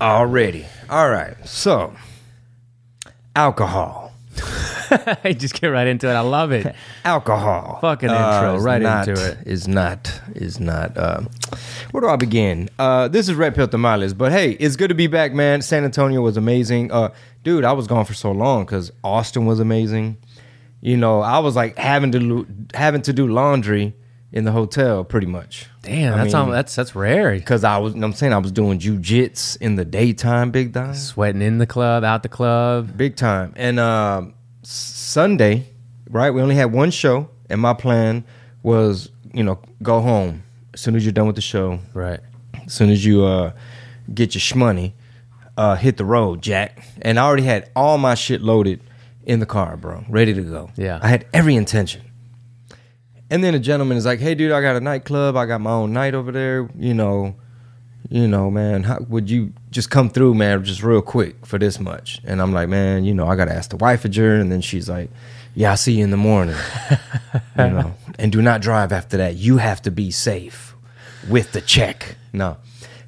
Already. All right. So, alcohol. I just get right into it. I love it. Alcohol. Fucking intro, is right not- into it. Is not. Is not. Uh, where do I begin? Uh, this is Red Pill Tamales, but hey, it's good to be back, man. San Antonio was amazing. Uh, dude, I was gone for so long because Austin was amazing. You know, I was like having to having to do laundry in the hotel, pretty much. Damn, I that's mean, all, that's that's rare. because I was. I'm saying I was doing jujits in the daytime, big time. Sweating in the club, out the club. big time. And um, S- Sunday, right? We only had one show, and my plan was, you know, go home as soon as you're done with the show. Right. As soon as you uh, get your shmoney, uh, hit the road, Jack. And I already had all my shit loaded in the car, bro, ready to go. Yeah. I had every intention. And then a gentleman is like, "Hey, dude, I got a nightclub. I got my own night over there. You know, you know, man, how, would you just come through, man, just real quick for this much?" And I'm like, "Man, you know, I gotta ask the wife of her." And then she's like, "Yeah, I'll see you in the morning. you know, and do not drive after that. You have to be safe with the check." No,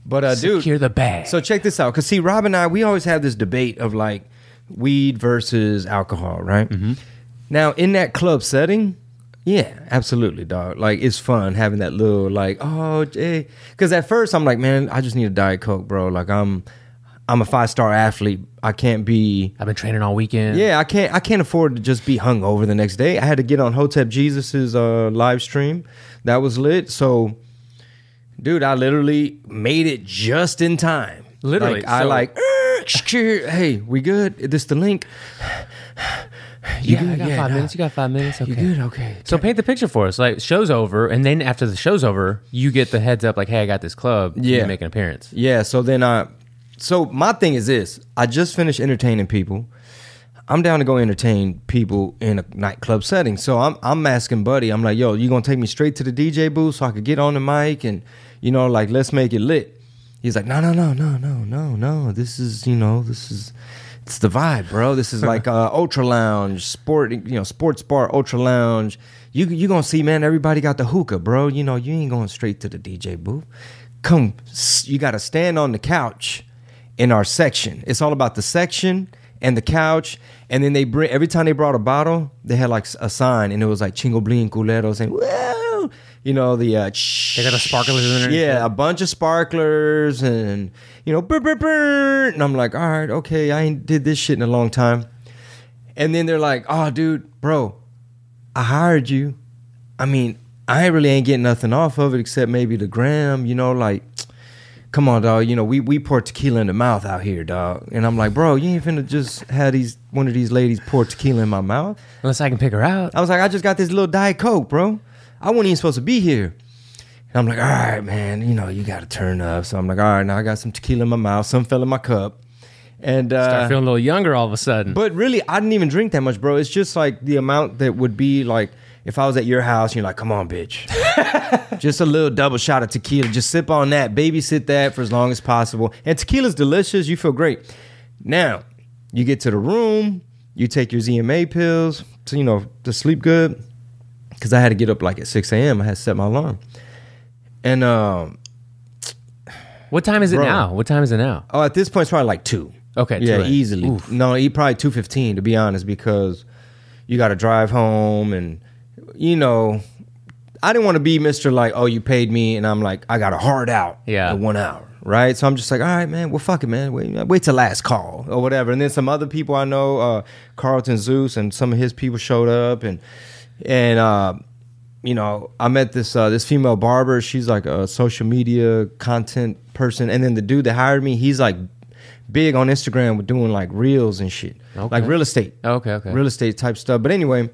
but uh, dude, Secure the bag. so check this out, because see, Rob and I, we always have this debate of like weed versus alcohol, right? Mm-hmm. Now, in that club setting, yeah, absolutely, dog. Like it's fun having that little like, oh, because at first I'm like, man, I just need a diet coke, bro. Like I'm, I'm a five star athlete. I can't be. I've been training all weekend. Yeah, I can't. I can't afford to just be hungover the next day. I had to get on Hotep Jesus's uh, live stream. That was lit. So, dude, I literally made it just in time. Literally, like, I so- like. "Er, Hey, we good? This the link? You Yeah, I good? got Yeah, five nah. minutes. You got five minutes. Okay. You good? Okay. So paint the picture for us. Like show's over, and then after the show's over, you get the heads up. Like, hey, I got this club. Can you Yeah. make an appearance. Yeah, so then I so my thing is this. I just finished entertaining people. I'm down to go entertain people in a nightclub setting. So I'm I'm asking Buddy, I'm like, yo, you gonna take me straight to the DJ booth so I could get on the mic and you know, like let's make it lit. He's like, no, no, no, no, no, no, no. This is, you know, this is it's the vibe, bro. This is like uh ultra lounge, sport, you know, sports bar, ultra lounge. You you gonna see, man, everybody got the hookah, bro. You know, you ain't going straight to the DJ booth. Come, you gotta stand on the couch in our section. It's all about the section and the couch. And then they bring every time they brought a bottle, they had like a sign, and it was like Chingo Bling Culero saying, "Whoa," you know the. Uh, They got a sparklers in there Yeah, a bunch of sparklers, and you know, brr, brr, brr. and I'm like, all right, okay, I ain't did this shit in a long time. And then they're like, oh, dude, bro, I hired you. I mean, I really ain't getting nothing off of it except maybe the gram, you know, like come on, dog. You know, we we pour tequila in the mouth out here, dog. And I'm like, bro, you ain't finna just have these one of these ladies pour tequila in my mouth. Unless I can pick her out. I was like, I just got this little diet coke, bro. I wasn't even supposed to be here. And I'm like, all right, man, you know, you got to turn up. So I'm like, all right, now I got some tequila in my mouth, some fell in my cup, and uh, Start feeling a little younger all of a sudden. but really, I didn't even drink that much, bro. It's just like the amount that would be like if I was at your house and you're like, come on, bitch. just a little double shot of tequila. Just sip on that. Babysit that for as long as possible. And tequila's delicious. You feel great. Now, you get to the room, you take your ZMA pills to, you know, to sleep good. Cause I had to get up like at 6 a.m. I had to set my alarm. And um, what time is it Bro. now? What time is it now? Oh, at this point, it's probably like two. Okay, yeah, 2 a.m. easily. Oof. No, he probably two fifteen to be honest, because you got to drive home, and you know, I didn't want to be Mister like, oh, you paid me, and I'm like, I got a hard out, Yeah. in one hour, right? So I'm just like, all right, man, well, fuck it, man, wait, wait till last call or whatever. And then some other people I know, uh, Carlton Zeus, and some of his people showed up, and and uh, you know, I met this uh, this female barber. She's like a social media content person, and then the dude that hired me, he's like big on Instagram with doing like reels and shit, Okay. like real estate, Okay, okay. real estate type stuff. But anyway,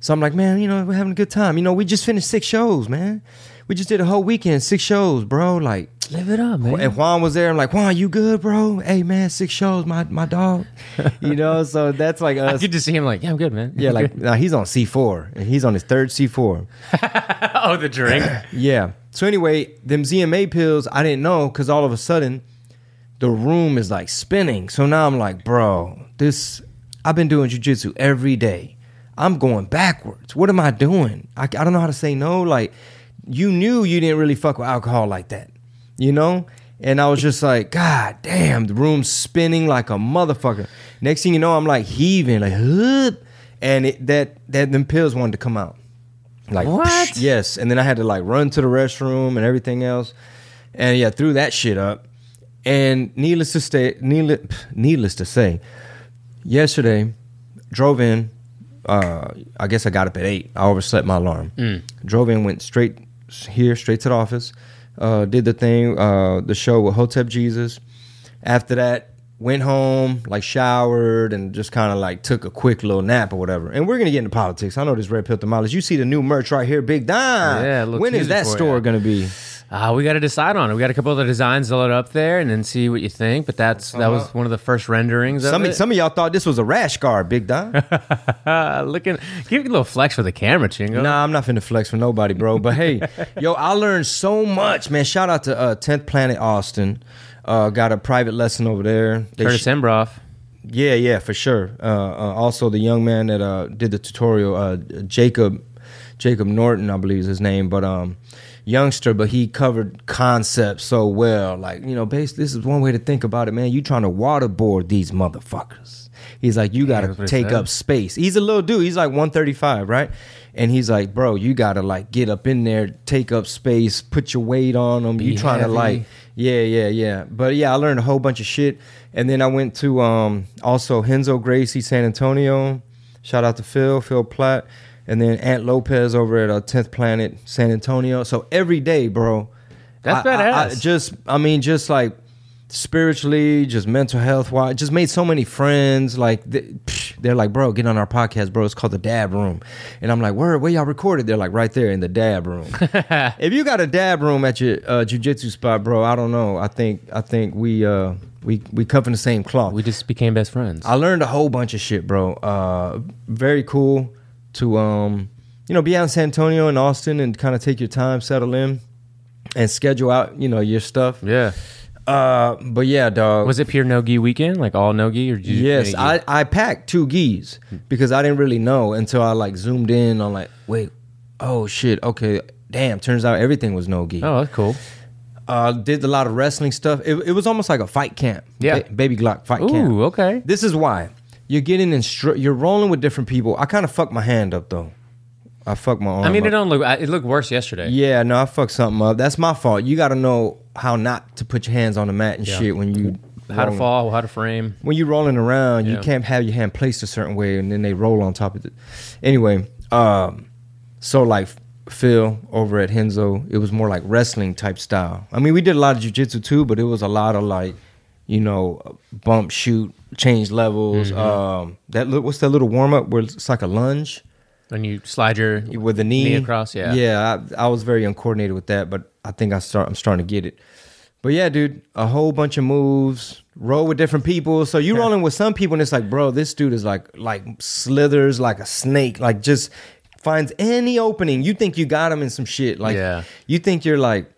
so I'm like, man, you know, we're having a good time. You know, we just finished six shows, man. We just did a whole weekend, six shows, bro. Like, Live it up, man. And Juan was there. I'm like, Juan, you good, bro? Hey, man, six shows, my my dog. you know, so that's like I us. could just see him like, yeah, I'm good, man. Yeah, like now he's on C4 and he's on his third C4. oh, the drink. Yeah. So anyway, them ZMA pills, I didn't know because all of a sudden the room is like spinning. So now I'm like, bro, this I've been doing jujitsu every day. I'm going backwards. What am I doing? I, I don't know how to say no. Like, you knew you didn't really fuck with alcohol like that, you know? And I was just like, God damn, the room's spinning like a motherfucker. Next thing you know, I'm like heaving, like, and it, that that them pills wanted to come out. Like What? psh, yes, and then I had to like run to the restroom and everything else, and yeah, threw that shit up. And needless to say, needless, needless to say, yesterday drove in. Uh, I guess I got up at eight. I overslept my alarm. Drove in, went straight here, straight to the office. Uh, did the thing, uh, the show with Hotep Jesus. After that, went home, like showered, and just kind of like took a quick little nap or whatever. And we're gonna get into politics. I know this red pill Tamales. You see the new merch right here, Big Don. Yeah, when is that store ya. gonna be? Uh, we got to decide on it. We got a couple of the designs to load up there and then see what you think. But that's that was one of the first renderings of Some it. some of y'all thought this was a rash guard, Big Don. Looking, give you a little flex for the camera, Chingo. Nah, I'm not finna flex for nobody, bro. But hey, yo, I learned so much, man. Shout out to uh, 10th Planet Austin. Uh, got a private lesson over there. They Curtis sh- Embroff. yeah, yeah, for sure. Uh, uh, also, the young man that uh, did the tutorial, uh, Jacob, Jacob Norton, I believe is his name, but um, youngster, but he covered concepts so well. Like you know, basically, this is one way to think about it, man. You trying to waterboard these motherfuckers. He's like, you got to he take up space. He's a little dude. He's like 135, right? And he's like, bro, you got to like get up in there, take up space, put your weight on them. You trying to like yeah, yeah, yeah. But yeah, I learned a whole bunch of shit. And then I went to um also Renzo Gracie San Antonio. Shout out to Phil, Phil Platt. And then Aunt Lopez over at uh, 10th Planet San Antonio. So every day, bro. That's I- I- I badass. just I mean, just like spiritually, just mental health wise, just made so many friends. Like they're like, bro, get on our podcast, bro. It's called the Dab Room, and I'm like, where, where y'all recorded? They're like, right there in the Dab Room. if you got a Dab Room at your uh, jujitsu spot, bro, I don't know. I think I think we uh we we cover the same cloth. We just became best friends. I learned a whole bunch of shit, bro. Uh, very cool to um, you know, be out in San Antonio and Austin and kind of take your time, settle in, and schedule out, you know, your stuff. yeah. Uh, but yeah, dog. Was it pure no gi weekend, like all no gi, or did you? yes. I I packed two gis because I didn't really know until I like zoomed in on like, wait, oh shit, okay, damn. Turns out everything was no gi. Oh, that's cool. Uh, did a lot of wrestling stuff. It, it was almost like a fight camp. Yeah. Ba- baby Glock fight camp. Ooh, okay. This is why you're getting instru- You're rolling with different people. I kind of fucked my hand up though. I fucked my arm. I mean, up. it don't look. It looked worse yesterday. Yeah, no, I fucked something up. That's my fault. You got to know how not to put your hands on the mat and Yeah. shit when you How to fall, how to frame. When you're rolling around, you Yeah. can't have your hand placed a certain way and then they roll on top of it. Anyway, um, so like Phil over at Renzo, it was more like wrestling type style. I mean, we did a lot of jujitsu too, but it was a lot of like, you know, bump, shoot, change levels. Mm-hmm. Um, that li- what's that little warm up where it's like a lunge? And you slide your with the knee, across, yeah. yeah. I, I was very uncoordinated with that, but I think I start. I'm starting to get it. But yeah, dude, a whole bunch of moves. Roll with different people. So you rolling with some people, and it's like, bro, this dude is like like slithers like a snake. Like just finds any opening. You think you got him in some shit. Like Yeah. you think you're like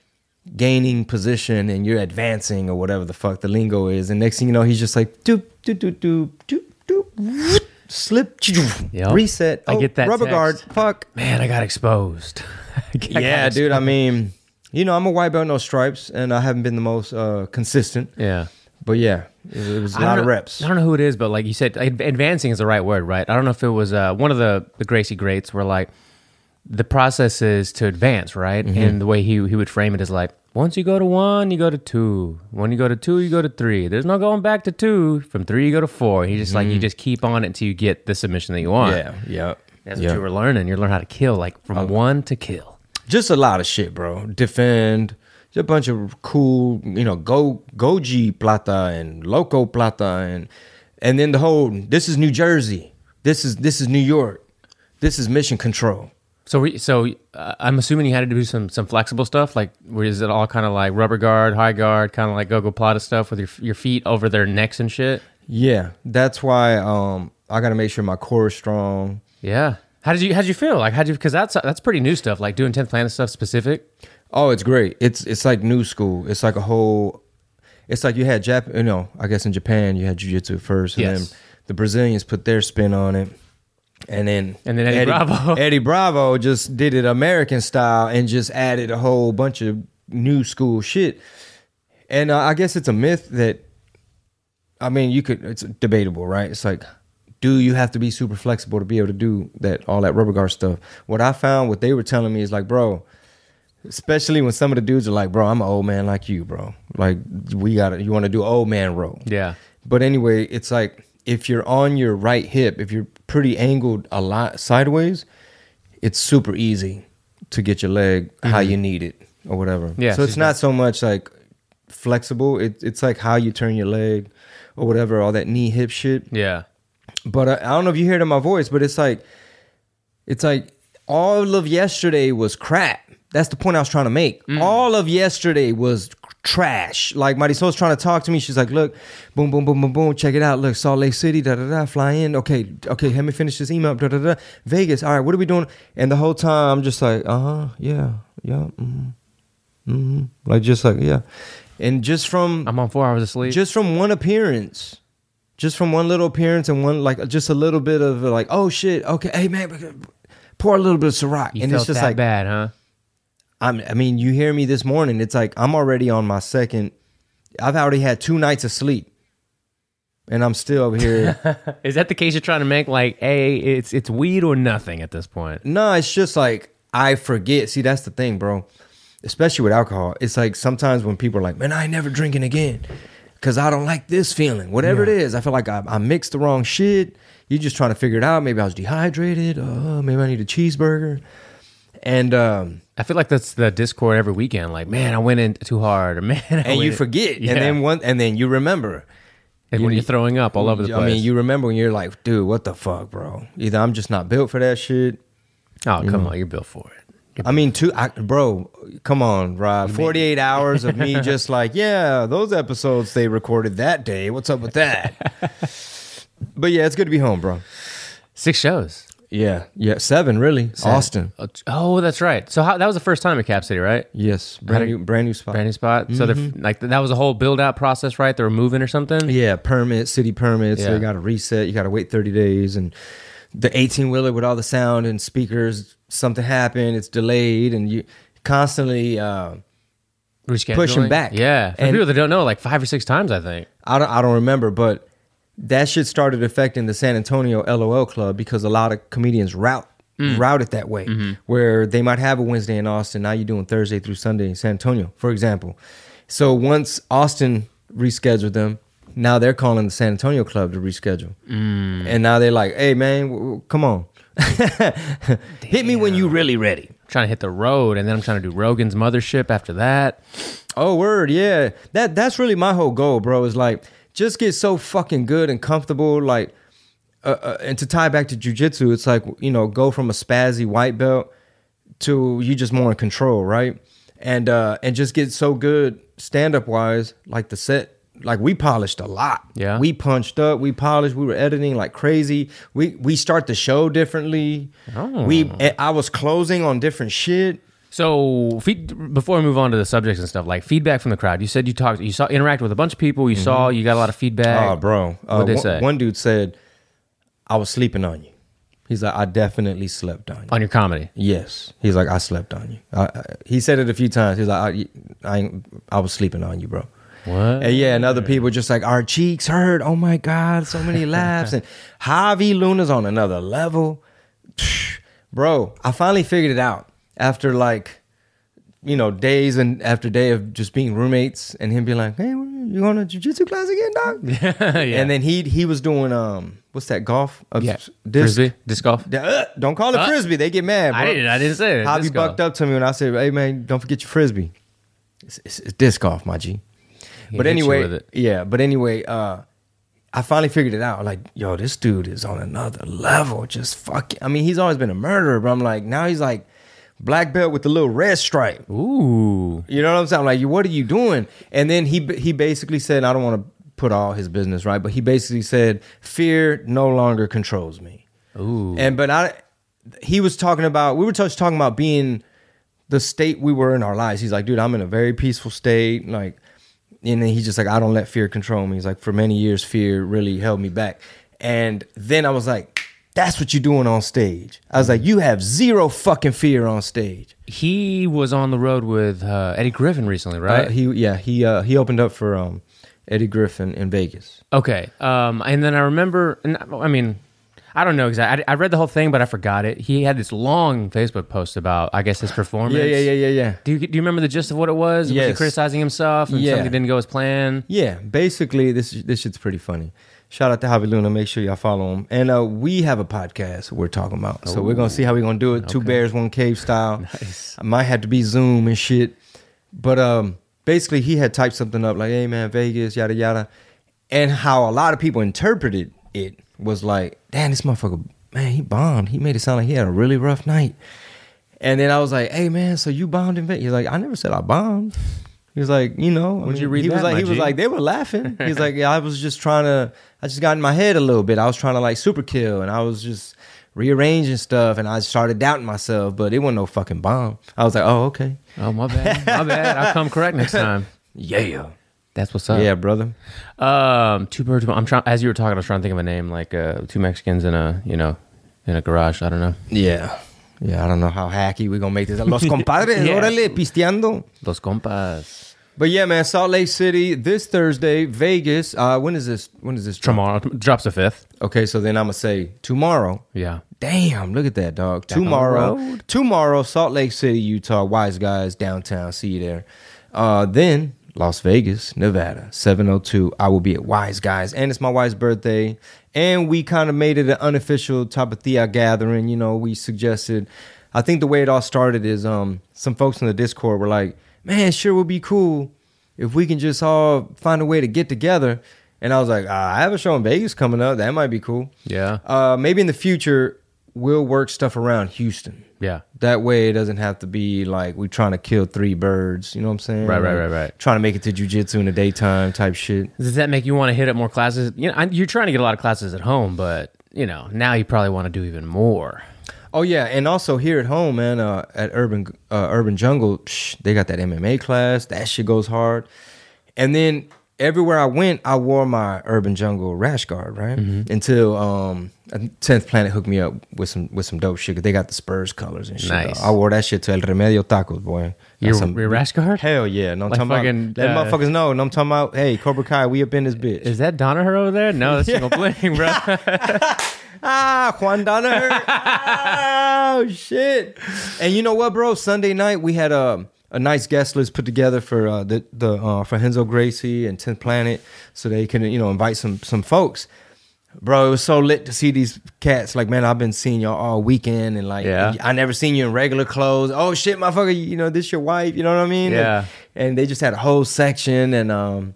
gaining position and you're advancing or whatever the fuck the lingo is, and next thing you know, he's just like doop doop doop doop doop doop. Slip, Yep. reset. I Oh, get that rubber text. guard. Fuck. Man, I got exposed. I got Yeah, dude. I mean, you know, I'm a white belt, no stripes, and I haven't been the most uh, consistent. Yeah. But yeah, it, was a I lot of reps. I don't know who it is, but like you said, advancing is the right word, right? I don't know if it was uh, one of the the Gracie greats where like the process is to advance, right? Mm-hmm. And the way he he would frame it is like once you go to one, you go to two. When you go to two, you go to three. There's no going back to two. From three, you go to four. He just like you just keep on it until you get the submission that you want. Mm-hmm. Yeah, yeah, That's yeah. what you were learning. You learn how to kill, like from one to kill. Just a lot of shit, bro. Defend. Just a bunch of cool, you know, go Goji Plata and Loco Plata and and then the whole. This is New Jersey. This is this is New York. This is Mission Control. So, we, so uh, I'm assuming you had to do some some flexible stuff. Like, where is it all kind of like rubber guard, high guard, kind of like go-go plata stuff with your your feet over their necks and shit? Yeah, that's why um, I got to make sure my core is strong. Yeah. How did you how did you feel? Like, how did you? Because that's that's pretty new stuff. Like doing 10th Planet stuff specific. Oh, it's great. It's it's like new school. It's like a whole. It's like you had Jap. You know, I guess in Japan you had jujitsu first, and Yes. then the Brazilians put their spin on it, and then And then Eddie Bravo. Eddie Bravo just did it American style and just added a whole bunch of new school shit. And uh, I guess it's a myth that, I mean, you could. It's debatable, right? It's like, do you have to be super flexible to be able to do that all that rubber guard stuff? What I found, what they were telling me is like, bro, especially when some of the dudes are like, bro, I'm an old man like you, bro. Like we got to You want to do old man row? Yeah. But anyway, it's like if you're on your right hip, if you're pretty angled a lot sideways, it's super easy to get your leg how you need it or whatever. Mm-hmm. Yeah, So it's not so much like flexible. It, it's like how you turn your leg or whatever, all that knee hip shit. Yeah. But uh, I don't know if you hear it in my voice, but it's like, it's like all of yesterday was crap. That's the point I was trying to make. Mm. All of yesterday was trash. Like Marisol's trying to talk to me. She's like, look, boom, boom, boom, boom, boom. Check it out. Look, Salt Lake City, da da da. Fly in. Okay, okay. Let me finish this email. Da da da. Vegas. All right. What are we doing? And the whole time I'm just like, uh huh. Yeah. Yeah. Mm-hmm. Mm-hmm. Like just like yeah. And just from I'm on four hours of sleep. just from one appearance just from one little appearance and one like just a little bit of like oh shit okay hey man pour a little bit of Ciroc you and felt it's just that like bad, huh? I'm, I mean you hear me this morning it's like I'm already on my second I've already had two nights of sleep and I'm still over here Is that the case you're trying to make? Like, hey, it's it's weed or nothing at this point. no it's just like I forget see that's the thing bro especially with alcohol it's like sometimes when people are like man I ain't never drinking again because I don't like this feeling. Whatever it is, I feel like I, I mixed the wrong shit. You're just trying to figure it out. Maybe I was dehydrated. Uh, maybe I need a cheeseburger. And um, I feel like that's the Discord every weekend. Like, man, I went in too hard, or man, I and you in- forget, Yeah. and then one, and then you remember. And when you're throwing up all over the place. I mean, you remember when you're like, dude, what the fuck, bro? Either I'm just not built for that shit. oh come on, you're built for it. I mean, two, I, bro, come on, Rob. 48 hours of me just like, yeah, those episodes they recorded that day. What's up with that? but yeah, it's good to be home, bro. Six shows. Yeah, yeah, seven really. Austin. Oh, Oh, that's right. So how, that was the first time at Cap City, right? Yes, brand new, brand new spot. Brand new spot. So they're like that was a whole build out process, right? They were moving or something. Yeah, permit, city permits. Yeah. They got to reset. You got to wait thirty days, and the eighteen wheeler with all the sound and speakers. Something happened. It's delayed, and you constantly. Uh, Pushing back. Yeah. For And- people that don't know, like five or six times, I think. I don't, I don't remember, but that shit started affecting the San Antonio LOL club because a lot of comedians route mm. route it that way, mm-hmm. where they might have a Wednesday in Austin. Now you're doing Thursday through Sunday in San Antonio, for example. So once Austin rescheduled them, now they're calling the San Antonio club to reschedule, mm. and now they're like, "Hey man, w- w- come on, hit me when you really ready." trying to hit the road, and then I'm trying to do Rogan's mothership after that. Oh, word, yeah. That that's really my whole goal, bro. Is like just get so fucking good and comfortable, like, uh, uh, and to tie back to jujitsu, it's like you know, go from a spazzy white belt to you just more in control, right? And uh and just get so good stand up wise, like the set. Like we polished a lot. Yeah. we punched up. We polished. We were editing like crazy. We we start the show differently. Oh. We I was closing on different shit. So, feed, before we move on to the subjects and stuff, like feedback from the crowd, you said you talked, you saw, interacted with a bunch of people. You saw, you got a lot of feedback. Oh, bro. Uh, What'd they one, say? one dude said, I was sleeping on you. He's like, I definitely slept on you. on your comedy. Yes. He's like, I slept on you. I, I, he said it a few times. He's like, I, I, I was sleeping on you, bro. What? And yeah, and other people just like, our cheeks hurt. Oh my God, so many laughs. and Javi Luna's on another level. Bro, I finally figured it out after like, you know, days and after day of just being roommates and him being like, hey, you going to jujitsu class again, dog? yeah. yeah. And then he he was doing um what's that golf? Uh, yeah. disc? Frisbee, disc golf. Uh, don't call it Uh, frisbee. They get mad. Bro. I didn't. I didn't say it. Disc golf. bucked up to me when I said, "Hey man, don't forget your frisbee." It's, it's, it's disc golf, my G. He but anyway, yeah. But anyway, uh, I finally figured it out. Like, yo, this dude is on another level. Just fucking. I mean, he's always been a murderer, but I'm like, now he's like black belt with the little red stripe. Ooh. You know what I'm saying? I'm like, what are you doing? And then he he basically said, I don't want to put all his business right, but he basically said, fear no longer controls me. Ooh. And but I, he was talking about we were just talking about being the state we were in our lives. He's like, dude, I'm in a very peaceful state, like, and then he's just like, I don't let fear control me. He's like, for many years, fear really held me back. And then I was like, that's what you're doing on stage. I was like, you have zero fucking fear on stage. He was on the road with uh, Eddie Griffin recently, right? Uh, he yeah he uh, he opened up for um, Eddie Griffin in Vegas. Okay. Um, and then I remember, and I mean, I don't know exactly. I, I read the whole thing, but I forgot it. He had this long Facebook post about, I guess, his performance. Yeah yeah yeah yeah yeah. Do you, do you remember the gist of what it was? Was he Yes. criticizing himself and Yeah. something didn't go as planned? Yeah, basically, this this shit's pretty funny. Shout out to Javi Luna. Make sure y'all follow him. And uh, we have a podcast we're talking about. So we're gonna see how we're gonna do it. Two bears, one cave style. Nice. I might have to be Zoom and shit. But um, basically, he had typed something up like, "Hey man, Vegas, yada yada," and how a lot of people interpreted it was like, "Damn, this motherfucker, man, he bombed. He made it sound like he had a really rough night." And then I was like, "Hey man, so you bombed in Vegas?" He's like, "I never said I bombed." He was like, "You know, I Where'd you read he was like, he was like, they were laughing. He's like, yeah, I was just trying to, I just got in my head a little bit. I was trying to like super kill, and I was just rearranging stuff, and I started doubting myself, but it wasn't no fucking bomb. I was like, oh okay, Oh, my bad. My bad. I'll come correct next time. yeah, That's what's up. yeah, brother. Um, two birds. I'm trying. As you were talking, I was trying to think of a name, like uh, two Mexicans in a, you know, in a garage. I don't know. Yeah, yeah. I don't know how hacky we're gonna make this. Los compadres, Yeah. órale, pisteando. Los compas. But yeah, man, Salt Lake City this Thursday, Vegas. Uh, when is this? When is this? drop? Tomorrow drops a fifth. Okay, so then I'm gonna say tomorrow. Yeah. Damn, look at that, dog. on the tomorrow, road. tomorrow, Salt Lake City, Utah, Wise Guys, downtown. See you there. Uh, then Las Vegas, Nevada, 702. I will be at Wise Guys, and it's my wife's birthday. And we kind of made it an unofficial Tapatia gathering. You know, we suggested. I think the way it all started is um some folks in the Discord were like, "Man, sure would be cool if we can just all find a way to get together." And I was like, uh, "I have a show in Vegas coming up. That might be cool." Yeah. Uh, maybe in the future we'll work stuff around Houston. Yeah. That way it doesn't have to be like we're trying to kill three birds. You know what I'm saying? Right, right, right, right. Trying to make it to jujitsu in the daytime type shit. Does that make you want to hit up more classes? You know, I- you're trying to get a lot of classes at home, but you know, now you probably want to do even more. Oh yeah, and also here at home, man, uh, at Urban uh, Urban Jungle, psh, they got that MMA class. That shit goes hard. And then everywhere I went, I wore my Urban Jungle rash guard, right? Mm-hmm. Until um, Tenth Planet hooked me up with some with some dope shit. 'cause they got the Spurs colors and shit. Nice. I wore that shit to El Remedio Tacos, boy. Your, some- your rash guard? Hell yeah! No, I'm Like talking fucking, about let uh, motherfuckers know. No, I'm talking about hey Cobra Kai, we up in this bitch. Is that Donaher over there? No, that's Chingo Bling, bro. Ah, Juan Donner. oh shit! And you know what, bro? Sunday night we had a a nice guest list put together for uh, the the uh, for Renzo Gracie and Tenth Planet, so they can you know invite some some folks. Bro, it was so lit to see these cats. Like, man, I've been seeing y'all all weekend, and like, Yeah. I never seen you in regular clothes. Oh shit, motherfucker, you know this your wife? You know what I mean? Yeah. And, and they just had a whole section, and um,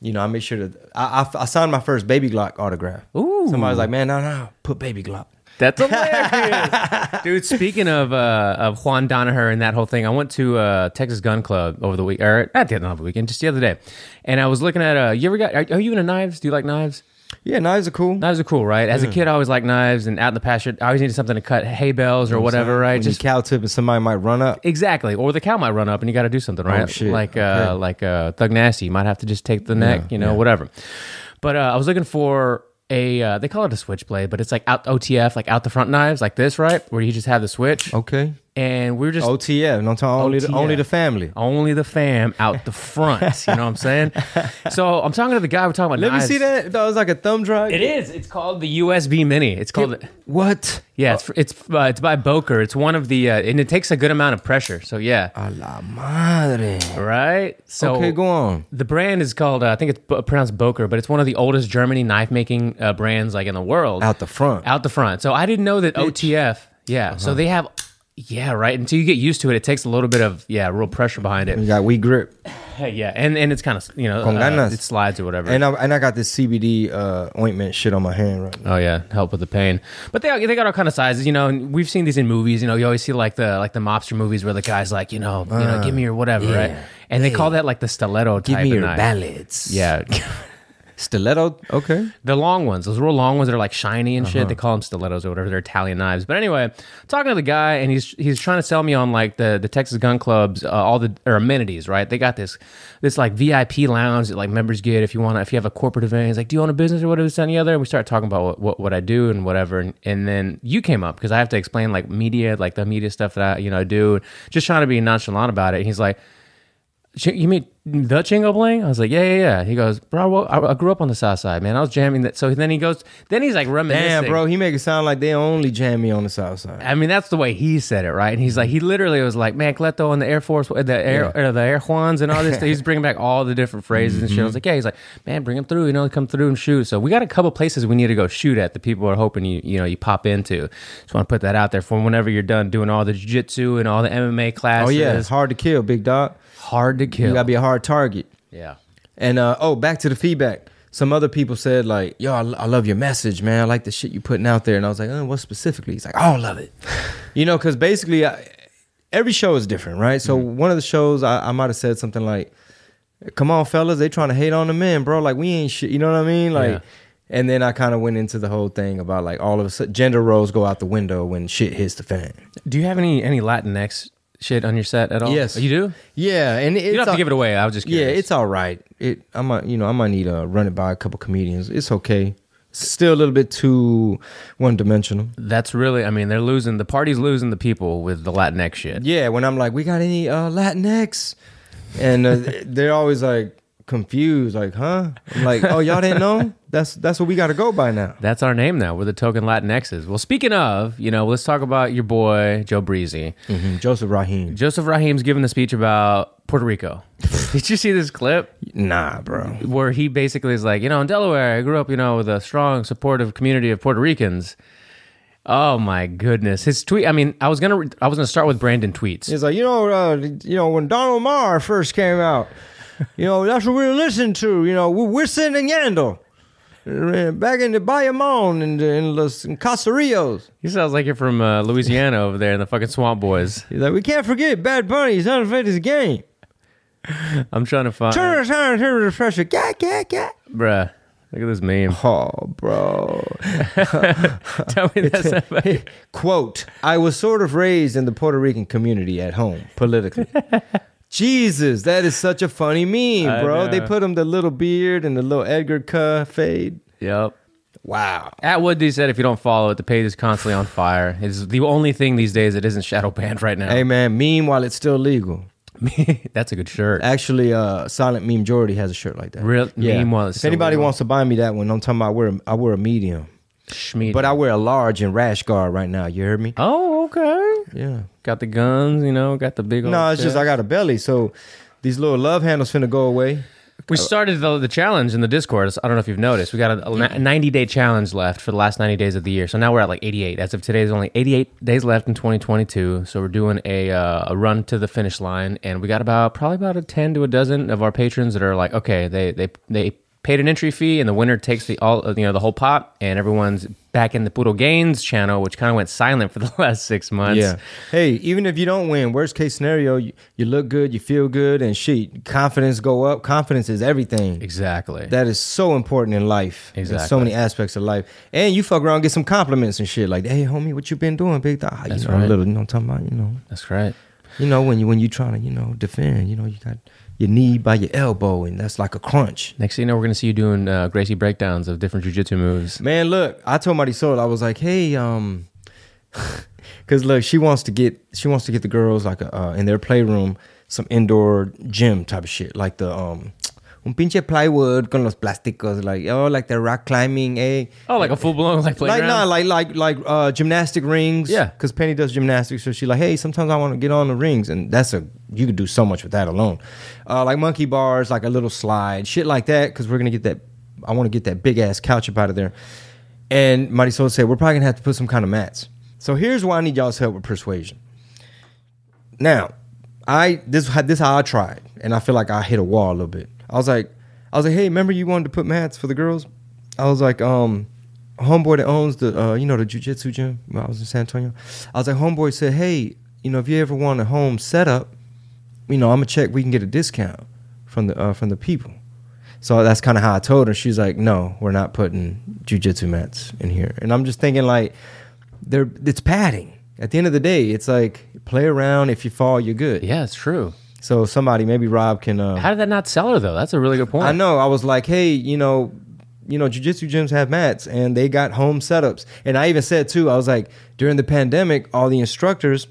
you know, I made sure to. I, I, I signed my first Baby Glock autograph. Ooh. Somebody was like, man, no, no, put Baby Glock. That's hilarious, dude. Speaking of uh, of Juan Donaher and that whole thing, I went to uh, Texas Gun Club over the week, or at the end of the weekend, just the other day, and I was looking at. Uh, you ever got? Are, are you into knives? Do you like knives? Yeah, knives are cool. Knives are cool, right? As a kid, I always liked knives, and out in the pasture, I always needed something to cut hay bales or whatever, right? When Just cow tip and somebody might run up. Exactly, or the cow might run up and you got to do something, right? Oh, shit. Like uh, like uh, Thug Nasty, you might have to just take the neck, you know, whatever. But uh, I was looking for a uh, they call it a switchblade, but it's like out OTF, like out the front knives, like this, right? Where you just have the switch, Okay. And we are just OTF. No, talking only the, only the family. only the fam out the front. you know what I'm saying? So I'm talking to the guy. We're talking about. Let me see that. That was like a thumb drive. It is. It's called the USB Mini. It's called. it, What? yeah, it's it's uh, it's by Boker. It's one of the uh, and it takes a good amount of pressure. So yeah, A la madre. right. So okay, go on. The brand is called, uh, I think it's b- pronounced Boker, but it's one of the oldest Germany knife making uh, brands like in the world. Out the front. Out the front. So I didn't know that OTF. Yeah. Uh-huh. So they have Yeah, right. Until you get used to it, it takes a little bit of yeah, real pressure behind it. You got we grip. Yeah, and and it's kind of you know uh, it slides or whatever. And I, and I got this CBD uh, ointment shit on my hand right now. Oh yeah, help with the pain. But they they got all kind of sizes, you know. And we've seen these in movies. You know, you always see like the like the mobster movies where the guy's like, you know, you know, give me your whatever, right? And they call that like the stiletto type of knife. ballads. Yeah, Stiletto. Okay. the long ones, those real long ones that are like shiny and Uh-huh. shit. They call them stilettos or whatever. They're Italian knives. But anyway, talking to the guy, and he's he's trying to sell me on like the the Texas Gun Club's uh, all the or amenities. Right? They got this this like VIP lounge that like members get if you want to if you have a corporate event. He's like, do you own a business or whatever? This and the other. And we start talking about what, what what I do and whatever. And, and then you came up because I have to explain like media, like the media stuff that I you know do. Just trying to be nonchalant about it. And he's like. You mean the Chingo Bling? I was like, yeah, yeah, yeah. He goes, bro, well, I, I grew up on the South Side, man. I was jamming that. So then he goes, then he's like reminiscing. Damn, bro. He make it sound like they only jam me on the south side. I mean, that's the way he said it, right? And he's like, he literally was like, man, Cleto and the Air Force, the Air, or the Air Juans and all this. He's bringing back all the different phrases and shit. I mm-hmm. was like, yeah. He's like, man, bring him through. You know, come through and shoot. So we got a couple places we need to go shoot at. The people are hoping you, you know, you pop into. Just want to put that out there for whenever you're done doing all the jiu-jitsu and all the MMA classes. Oh yeah, it's hard to kill, big dog. hard to kill. You gotta be a hard target. yeah. And uh, oh, back to the feedback. Some other people said like, "Yo, I, I love your message, man. I like the shit you putting out there." And I was like, "Oh, what specifically?" He's like, "I don't love it." you know, because basically, I, every show is different, right? So Mm-hmm. one of the shows, I, I might have said something like, "Come on, fellas, they trying to hate on the men, bro. Like we ain't shit." You know what I mean? Like. Yeah. And then I kind of went into the whole thing about like all of a sudden gender roles go out the window when shit hits the fan. Do you have any any Latinx shit on your set at all? Yes. you do. Yeah, and it's You don't have to all- give it away. I was just Yeah, it's all right. It I might you know I might need to run it by a couple comedians. It's okay. Still a little bit too one dimensional. That's really. I mean, they're losing. The party's losing the people with the Latinx shit. Yeah, when I'm like, we got any uh, Latinx, and uh, they're always like confused, like, huh? I'm like, oh, y'all didn't know? That's that's what we got to go by now. That's our name now. We're the token Latinxes. Well, speaking of, you know, let's talk about your boy Joe Breezy. Joseph Raheem. Joseph Raheem's giving the speech about Puerto Rico. Did you see this clip Nah, bro. where he basically is like, you know, in Delaware, I grew up, you know, with a strong, supportive community of Puerto Ricans. Oh my goodness, his tweet. I mean, I was gonna, I was gonna start with Brandon tweets. He's like, you know, uh, you know, when Don Omar first came out, you know, that's what we were listening to. You know, we're, we're sitting in Yandel, uh, back in the Bayamon and in Los in Caserillos. He sounds like you're from uh, Louisiana over there in the fucking Swamp Boys. He's like, we can't forget Bad Bunny. He's unfit his game. I'm trying to find, Turn us on, turn the pressure. Gat, gat, gat. bruh. Look at this meme. Oh, bro. Tell me that's not Quote, I was sort of raised in the Puerto Rican community at home, politically. Jesus, that is such a funny meme, I bro. They put him the little beard and the little Edgar Cuh fade. Yep. Wow. At Woody said, if you don't follow it, the page is constantly on fire. It's the only thing these days that isn't shadow banned right now. Hey man, meme while it's still legal. That's a good shirt. Actually, uh, Silent Meme Jordy has a shirt like that. Real- meme while it's if still anybody legal. wants to buy me that one, I'm talking about I wear a, I wear a medium, Schmeat. but I wear a large and rash guard right now. You heard me? oh, okay. Yeah. Got the guns, you know, got the big old. No, it's just. I got a belly, so these little love handles finna go away. We started the, the challenge in the Discord. I don't know if you've noticed. We got a, a 90 day challenge left for the last 90 days of the year. So now we're at like 88. As of today, there's only 88 days left in 2022. So we're doing a, uh, a run to the finish line. And we got about probably about a 10 to a dozen of our patrons that are like, okay, they, they, they paid an entry fee and the winner takes the all, you know, the whole pot. And everyone's back in the Puro Gains channel, which kind of went silent for the last six months. Yeah. Hey, even if you don't win, worst case scenario, you, you look good, you feel good, and shit, confidence go up. Confidence is everything. Exactly. That is so important in life. In so many aspects of life. And you fuck around, get some compliments and shit like, "Hey, homie, what you been doing, big dog?" You That's know, a right. little, you know, what I'm talking about, you know, That's right. you know, when you when you trying to, you know, defend, you know, you got your knee by your elbow, and that's like a crunch. Next thing you know, we're to see you doing uh, Gracie breakdowns of different jujitsu moves. Man, look, I told Marisol, I was like, hey, um, because look, she wants to get she wants to get the girls like a, uh, in their playroom some indoor gym type of shit, like the um. Un pinche plywood con los plásticos, like oh, like the rock climbing, eh? Oh, like a full blown like Like playground. nah, like like like uh, gymnastic rings. Yeah. because Penny does gymnastics, so she's like, hey, sometimes I want to get on the rings, and that's a you could do so much with that alone. Uh, like monkey bars, like a little slide, shit like that, because we're gonna get that. I want to get that big ass couch up out of there. And Marisol said we're probably gonna have to put some kind of mats. So here's why I need y'all's help with persuasion. now, I this this how I tried, and I feel like I hit a wall a little bit. I was like, I was like, hey, remember you wanted to put mats for the girls? I was like, um, homeboy that owns the uh, you know the jujitsu gym. When I was in San Antonio. I was like, homeboy said, hey, you know, if you ever want a home setup, you know, I'm gonna check. We can get a discount from the uh, from the people. So that's kind of how I told her. She's like, no, we're not putting jujitsu mats in here. And I'm just thinking like, they're it's padding. At the end of the day, it's like play around. If you fall, you're good. Yeah, it's true. So somebody, maybe Rob can. Uh, How did that not sell her though? That's a really good point. I know. I was like, hey, you know, you know, jujitsu gyms have mats and they got home setups. And I even said too, I was like, during the pandemic, all the instructors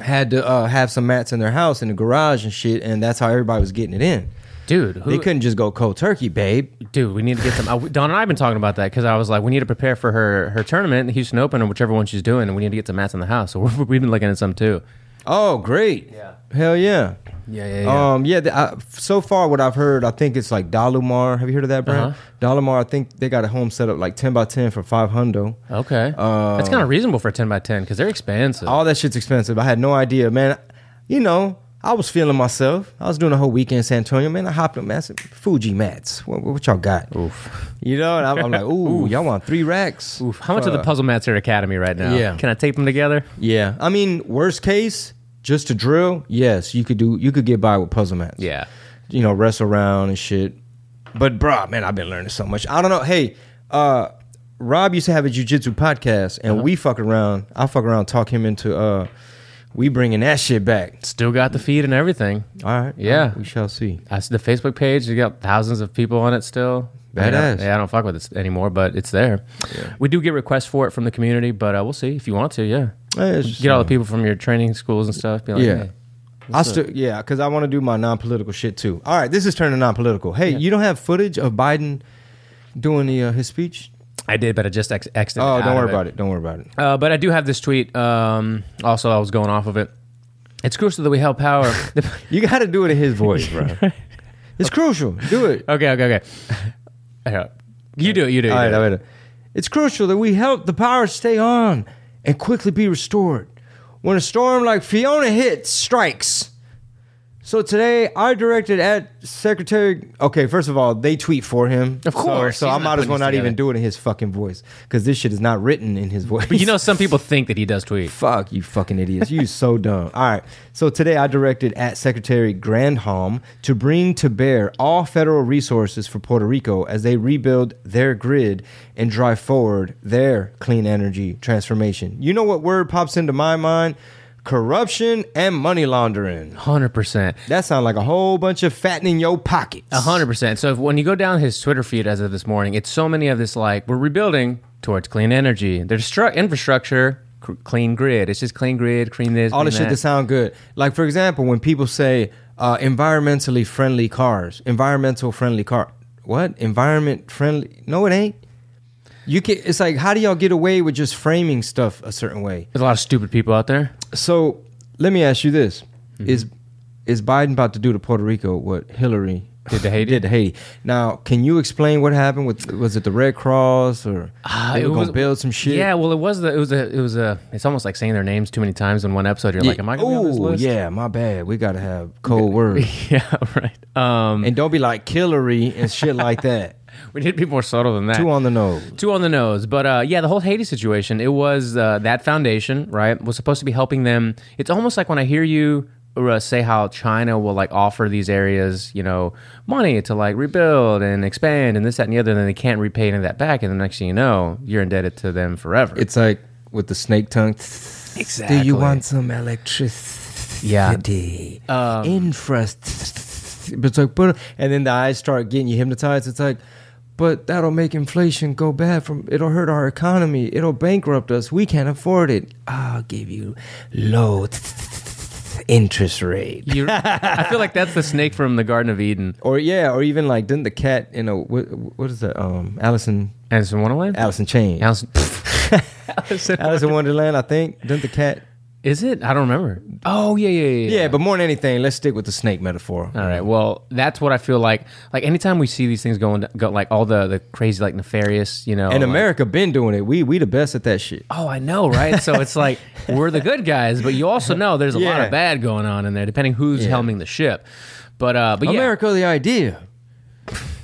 had to uh, have some mats in their house in the garage and shit, and that's how everybody was getting it in. dude. Who, They couldn't just go cold turkey, babe. dude, we need to get some. Don and I have been talking about that because I was like, we need to prepare for her her tournament, the Houston Open, or whichever one she's doing, and we need to get some mats in the house. So we've been looking at some too. Oh, great! Yeah. hell yeah. Yeah, yeah, yeah. Um, yeah. The, I, so far, what I've heard, I think it's like Dollamur. Have you heard of that brand? Uh-huh. Dollamur. I think they got a home set up like ten by ten for five hundo. okay, Uh, that's kind of reasonable for a ten by ten because they're expensive. All that shit's expensive. I had no idea, man. You know, I was feeling myself. I was doing a whole weekend in San Antonio, man. I hopped up, man. I said, Fuji mats. What, what y'all got? Oof. You know, and I'm, I'm like, ooh, y'all want three racks? Oof. How much are the Uh, puzzle mats at Academy right now? Yeah. Can I tape them together? Yeah, I mean, worst case, just to drill. Yes, you could do. You could get by with puzzle mats. Yeah. you know, wrestle around and shit. But bro, man, I've been learning so much. I don't know. Hey, uh, Rob used to have a jujitsu podcast, and we fuck around. I fuck around, talk him into. uh We bringing that shit back. Still got the feed and everything. All right. Yeah. we shall see. I see the Facebook page. You got thousands of people on it still. I mean, I- Badass. yeah, I don't fuck with it anymore, but it's there. We do get requests for it from the community, but uh, we'll see if you want to. Yeah, Just, get all uh, the people from your training schools and stuff. Be like, Yeah. hey. I still yeah, because I want to do my non-political shit too. All right, this is turning non-political. Hey, you don't have footage of Biden doing the uh, his speech? I did, but I just ex- exited. Oh, don't worry about it. Don't worry about it. Uh, but I do have this tweet. Um, also, I was going off of it. It's crucial that we help power. You got to do it in his voice, bro. it's crucial. Do it. okay, okay, okay. Yeah. You do it. You do it. you All right, it. It's crucial that we help the power stay on and quickly be restored when a storm like Fiona hits strikes. So today, I directed at Secretary. Okay, first of all, they tweet for him, Of course, So, he's I not might as well not even do it in his fucking voice because this shit is not written in his voice. But you know, some people think that he does tweet. Fuck you, fucking idiots! You so dumb. All right. So today I directed at Secretary Granholm to bring to bear all federal resources for Puerto Rico as they rebuild their grid and drive forward their clean energy transformation. You know what word pops into my mind? Corruption and money laundering. Hundred percent. That sounds like a whole bunch of fattening your pockets. A hundred percent. So if, when you go down his Twitter feed as of this morning, it's so many of this like we're rebuilding towards clean energy. There's stru- infrastructure, c- clean grid. It's just clean grid, clean this, all the clean shit that sound good. Like for example, when people say uh, environmentally friendly cars, environmental friendly car. What environment friendly? No, it ain't. You can. It's like how do y'all get away with just framing stuff a certain way? There's a lot of stupid people out there. So let me ask you this: Mm-hmm. Is is Biden about to do to Puerto Rico what Hillary Did to Haiti? Did to Haiti? Now, can you explain what happened with? Was it the Red Cross or Ah, they it were gonna was- build some shit? Yeah, well, it was the it was a it was a. It's almost like saying their names too many times in one episode. You're like, am I gonna be on this Ooh, list? yeah, my bad. We gotta have cold words. yeah, right. Um, And don't be like Killery and shit like that. we need to be more subtle than that. Two on the nose. Two on the nose, but uh, yeah, the whole Haiti situation. It was uh, that foundation, right? Was supposed to be helping them. It's almost like when I hear you uh, say how China will like offer these areas, you know, money to like rebuild and expand and this, that, and the other, and then they can't repay any of that back, and the next thing you know, you're indebted to them forever. It's like with the snake tongue. Exactly. Do you want some electricity? Yeah. Um, Infrastructure. But it's like, but and then the eyes start getting you hypnotized. It's like, but that'll make inflation go bad. From it'll hurt our economy. It'll bankrupt us. We can't afford it. I'll give you low interest rate. I feel like that's the snake from the Garden of Eden. Or yeah, or even like didn't the cat in a what, what is that? Um, Allison Anderson Wonderland. Allison Chain. Allison. Allison. In Wonderland, I think. Didn't the cat Is it? I don't remember. Oh yeah, yeah, yeah. Yeah, but more than anything, let's stick with the snake metaphor. All right. Well, that's what I feel like. Like anytime we see these things going, go like all the the crazy, like nefarious, you know. And like- America been doing it. We we the best at that shit. Oh, I know, right? So it's like we're the good guys, but you also know there's a lot of bad going on in there, depending who's Yeah. helming the ship. But uh, but yeah, America, the idea.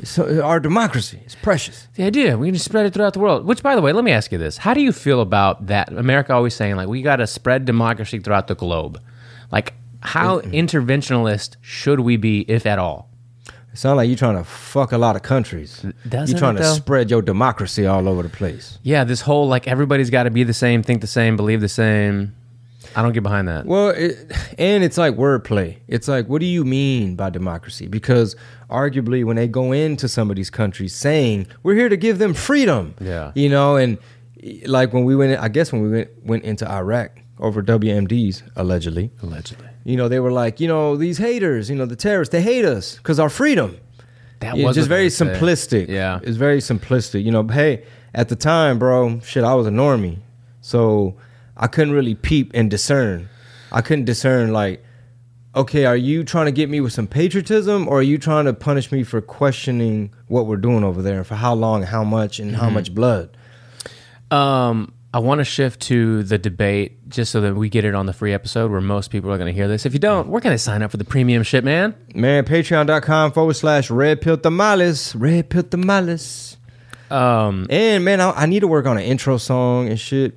So our democracy is precious. the idea we can just spread it throughout the world. Which, by the way, let me ask you this: How do you feel about that? America always saying like we got to spread democracy throughout the globe. Like, how mm-hmm. interventionalist should we be, if at all? It sounds like you're trying to fuck a lot of countries. Doesn't you're trying to spread your democracy all over the place. Yeah, this whole like everybody's got to be the same, think the same, believe the same. I don't get behind that. Well, it, and it's like wordplay. It's like, what do you mean by democracy? Because arguably, when they go into some of these countries saying we're here to give them freedom, Yeah. you know, and like when we went, I guess when we went went into Iraq over WMDs allegedly, Allegedly, you know, they were like, you know, these haters, you know, the terrorists, they hate us because our freedom. that was just very simplistic. Yeah. it's very simplistic. You know, hey, at the time, bro, shit, I was a normie, so I couldn't really peep and discern. I couldn't discern like, okay, are you trying to get me with some patriotism, or are you trying to punish me for questioning what we're doing over there, and for how long, how much, and Mm-hmm. how much blood? Um, I want to shift to the debate just so that we get it on the free episode where most people are going to hear this. If you don't, we're going to sign up for the premium shit, man. Man, patreon.com forward slash red pill tamales, red pill tamales. Um, And man, I, I need to work on an intro song and shit.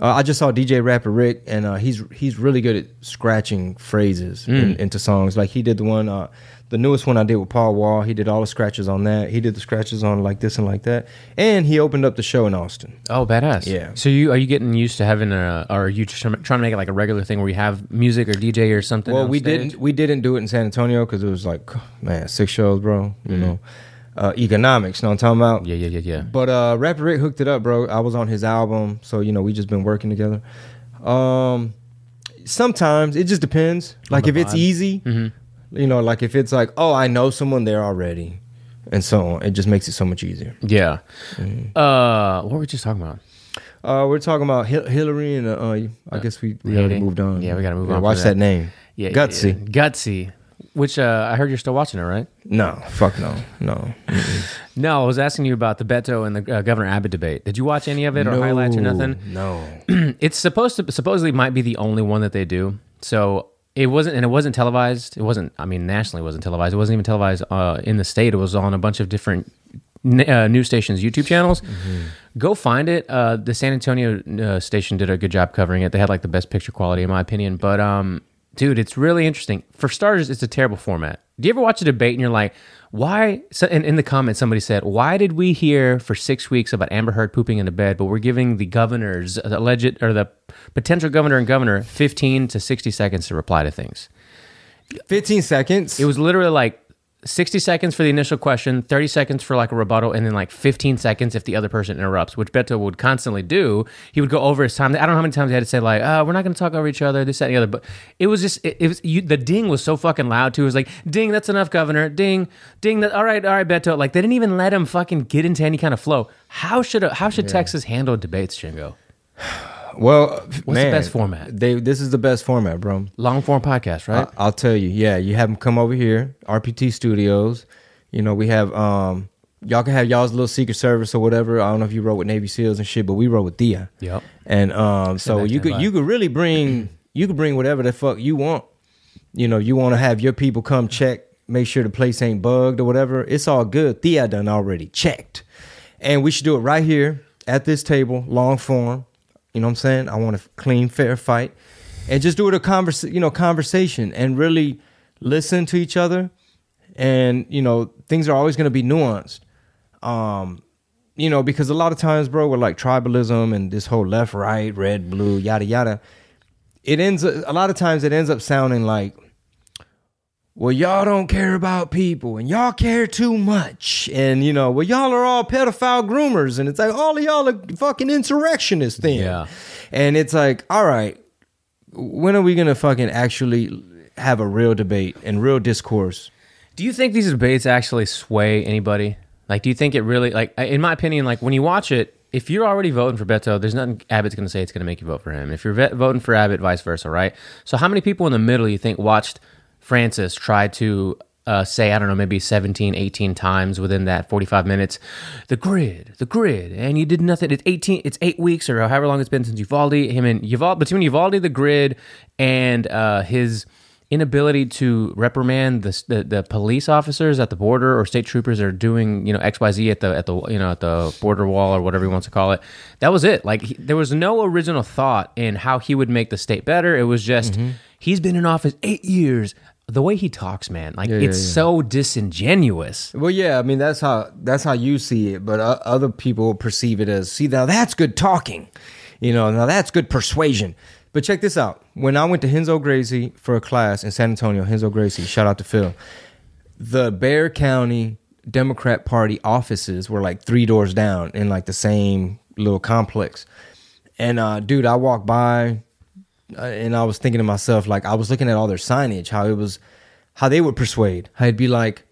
Uh, I just saw DJ Rapper Rick, and uh, he's he's really good at scratching phrases in, into songs. Like he did the one, uh, the newest one I did with Paul Wall. He did all the scratches on that. He did the scratches on like this and like that. And he opened up the show in Austin. oh, badass. Yeah. So you are you getting used to having a, or are you trying to make it like a regular thing where you have music or DJ or something? Well, we stage? didn't we didn't do it in San Antonio because it was like man six shows, bro. You know, uh, economics. Know what I'm talking about? Yeah, yeah, yeah, yeah. But uh Rapper Rick hooked it up, bro. I was on his album, so you know we just been working together. Um sometimes it just depends. Like if it's vibe. easy, you know, like if it's like, oh, I know someone there already, and so on, it just makes it so much easier. Yeah. Mm-hmm. Uh, what were we just talking about? Uh we're talking about Hil- Hillary and uh, uh I guess we, we already moved on. Yeah, we gotta move on from Watch that. that name. Yeah, Gutsy. yeah. Gutsy. Which uh, I heard you're still watching it, right? No, fuck no. No. No, I was asking you about the Beto and the uh, Governor Abbott debate. Did you watch any of it or highlights or nothing? No. it's supposed to supposedly might be the only one that they do. So it wasn't, and it wasn't televised. It wasn't. I mean, nationally, it wasn't televised. It wasn't even televised uh, in the state. It was on a bunch of different n- uh, news stations, YouTube channels. Go find it. Uh, the San Antonio uh, station did a good job covering it. They had like the best picture quality, in my opinion. But um, dude, it's really interesting. For starters, it's a terrible format. Do you ever watch a debate and you're like, why? So, and in the comments, somebody said, why did we hear for six weeks about Amber Heard pooping in a bed, but we're giving the governors, uh, the alleged or the potential governor and governor, 15 to 60 seconds to reply to things. 15 seconds. It was literally like 60 seconds for the initial question, 30 seconds for like a rebuttal, and then like 15 seconds if the other person interrupts, which Beto would constantly do. He would go over his time. I don't know how many times he had to say like, "Uh, we're not going to talk over each other," this, that, and the other. But it was just, it, it was you, the ding was so fucking loud too. It was like, "Ding, that's enough, Governor. Ding, ding. That all right, all right, Beto." Like they didn't even let him fucking get into any kind of flow. How should a, how should Texas handle debates, Chingo? Well, What's the best format? They this is the best format, bro. Long form podcast, right? I, will tell you. Yeah, you have them come over here, RPT Studios. You know, we have um y'all can have y'all's little secret service or whatever. I don't know if you wrote with Navy SEALs and shit, but we wrote with Thea. Yep. And um so you could you could really bring you could bring whatever the fuck you want. You know, you want to have your people come check, make sure the place ain't bugged or whatever. It's all good. Thea done already checked. And we should do it right here at this table, long form. You know what I'm saying? I want a clean, fair fight. And just do it a converse, you know, conversation and really listen to each other. And, you know, things are always gonna be nuanced. Um, you know, because a lot of times, bro, with like tribalism and this whole left, right, red, blue, yada yada, it ends a lot of times it ends up sounding like well, y'all don't care about people and y'all care too much. And, you know, well, y'all are all pedophile groomers. And it's like, all of y'all are fucking insurrectionists then. Yeah. And it's like, all right, when are we going to fucking actually have a real debate and real discourse? Do you think these debates actually sway anybody? Like, do you think it really, like, in my opinion, like when you watch it, if you're already voting for Beto, there's nothing Abbott's going to say it's going to make you vote for him. If you're voting for Abbott, vice versa, right? So how many people in the middle you think watched Francis tried to uh, say, I don't know, maybe 17, 18 times within that 45 minutes, the grid, the grid, and you did nothing. It's 18, it's eight weeks or however long it's been since Uvalde, him and Uvalde, between Uvalde, the grid, and uh, his inability to reprimand the, the, the police officers at the border or state troopers that are doing you know X Y Z at the at the you know at the border wall or whatever he wants to call it. That was it. Like he, there was no original thought in how he would make the state better. It was just Mm-hmm. he's been in office eight years. The way he talks, man, like yeah, it's yeah. so disingenuous. Well, yeah, I mean that's how that's how you see it, but uh, other people perceive it as see now that's good talking, you know, now that's good persuasion. But check this out: when I went to Renzo Gracie for a class in San Antonio, Renzo Gracie, shout out to Phil, the Bexar County Democrat Party offices were like three doors down in like the same little complex, and uh, dude, I walked by and I was thinking to myself, like I was looking at all their signage, how it was, how they would persuade. How it'd be like,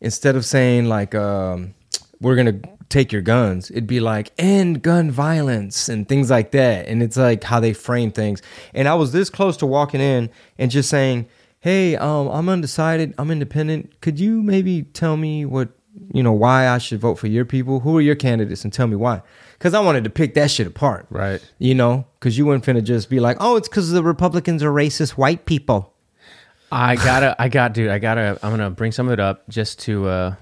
instead of saying like, um, "We're gonna take your guns," it'd be like, "End gun violence" and things like that. And it's like how they frame things. And I was this close to walking in and just saying, "Hey, um, I'm undecided. I'm independent. Could you maybe tell me what?" You know why I should vote for your people? Who are your candidates, and tell me why? Because I wanted to pick that shit apart, Right. you know, because you weren't finna just be like, oh, it's because the Republicans are racist white people. I gotta, I got, dude, I gotta, I'm gonna bring some of it up just to, uh,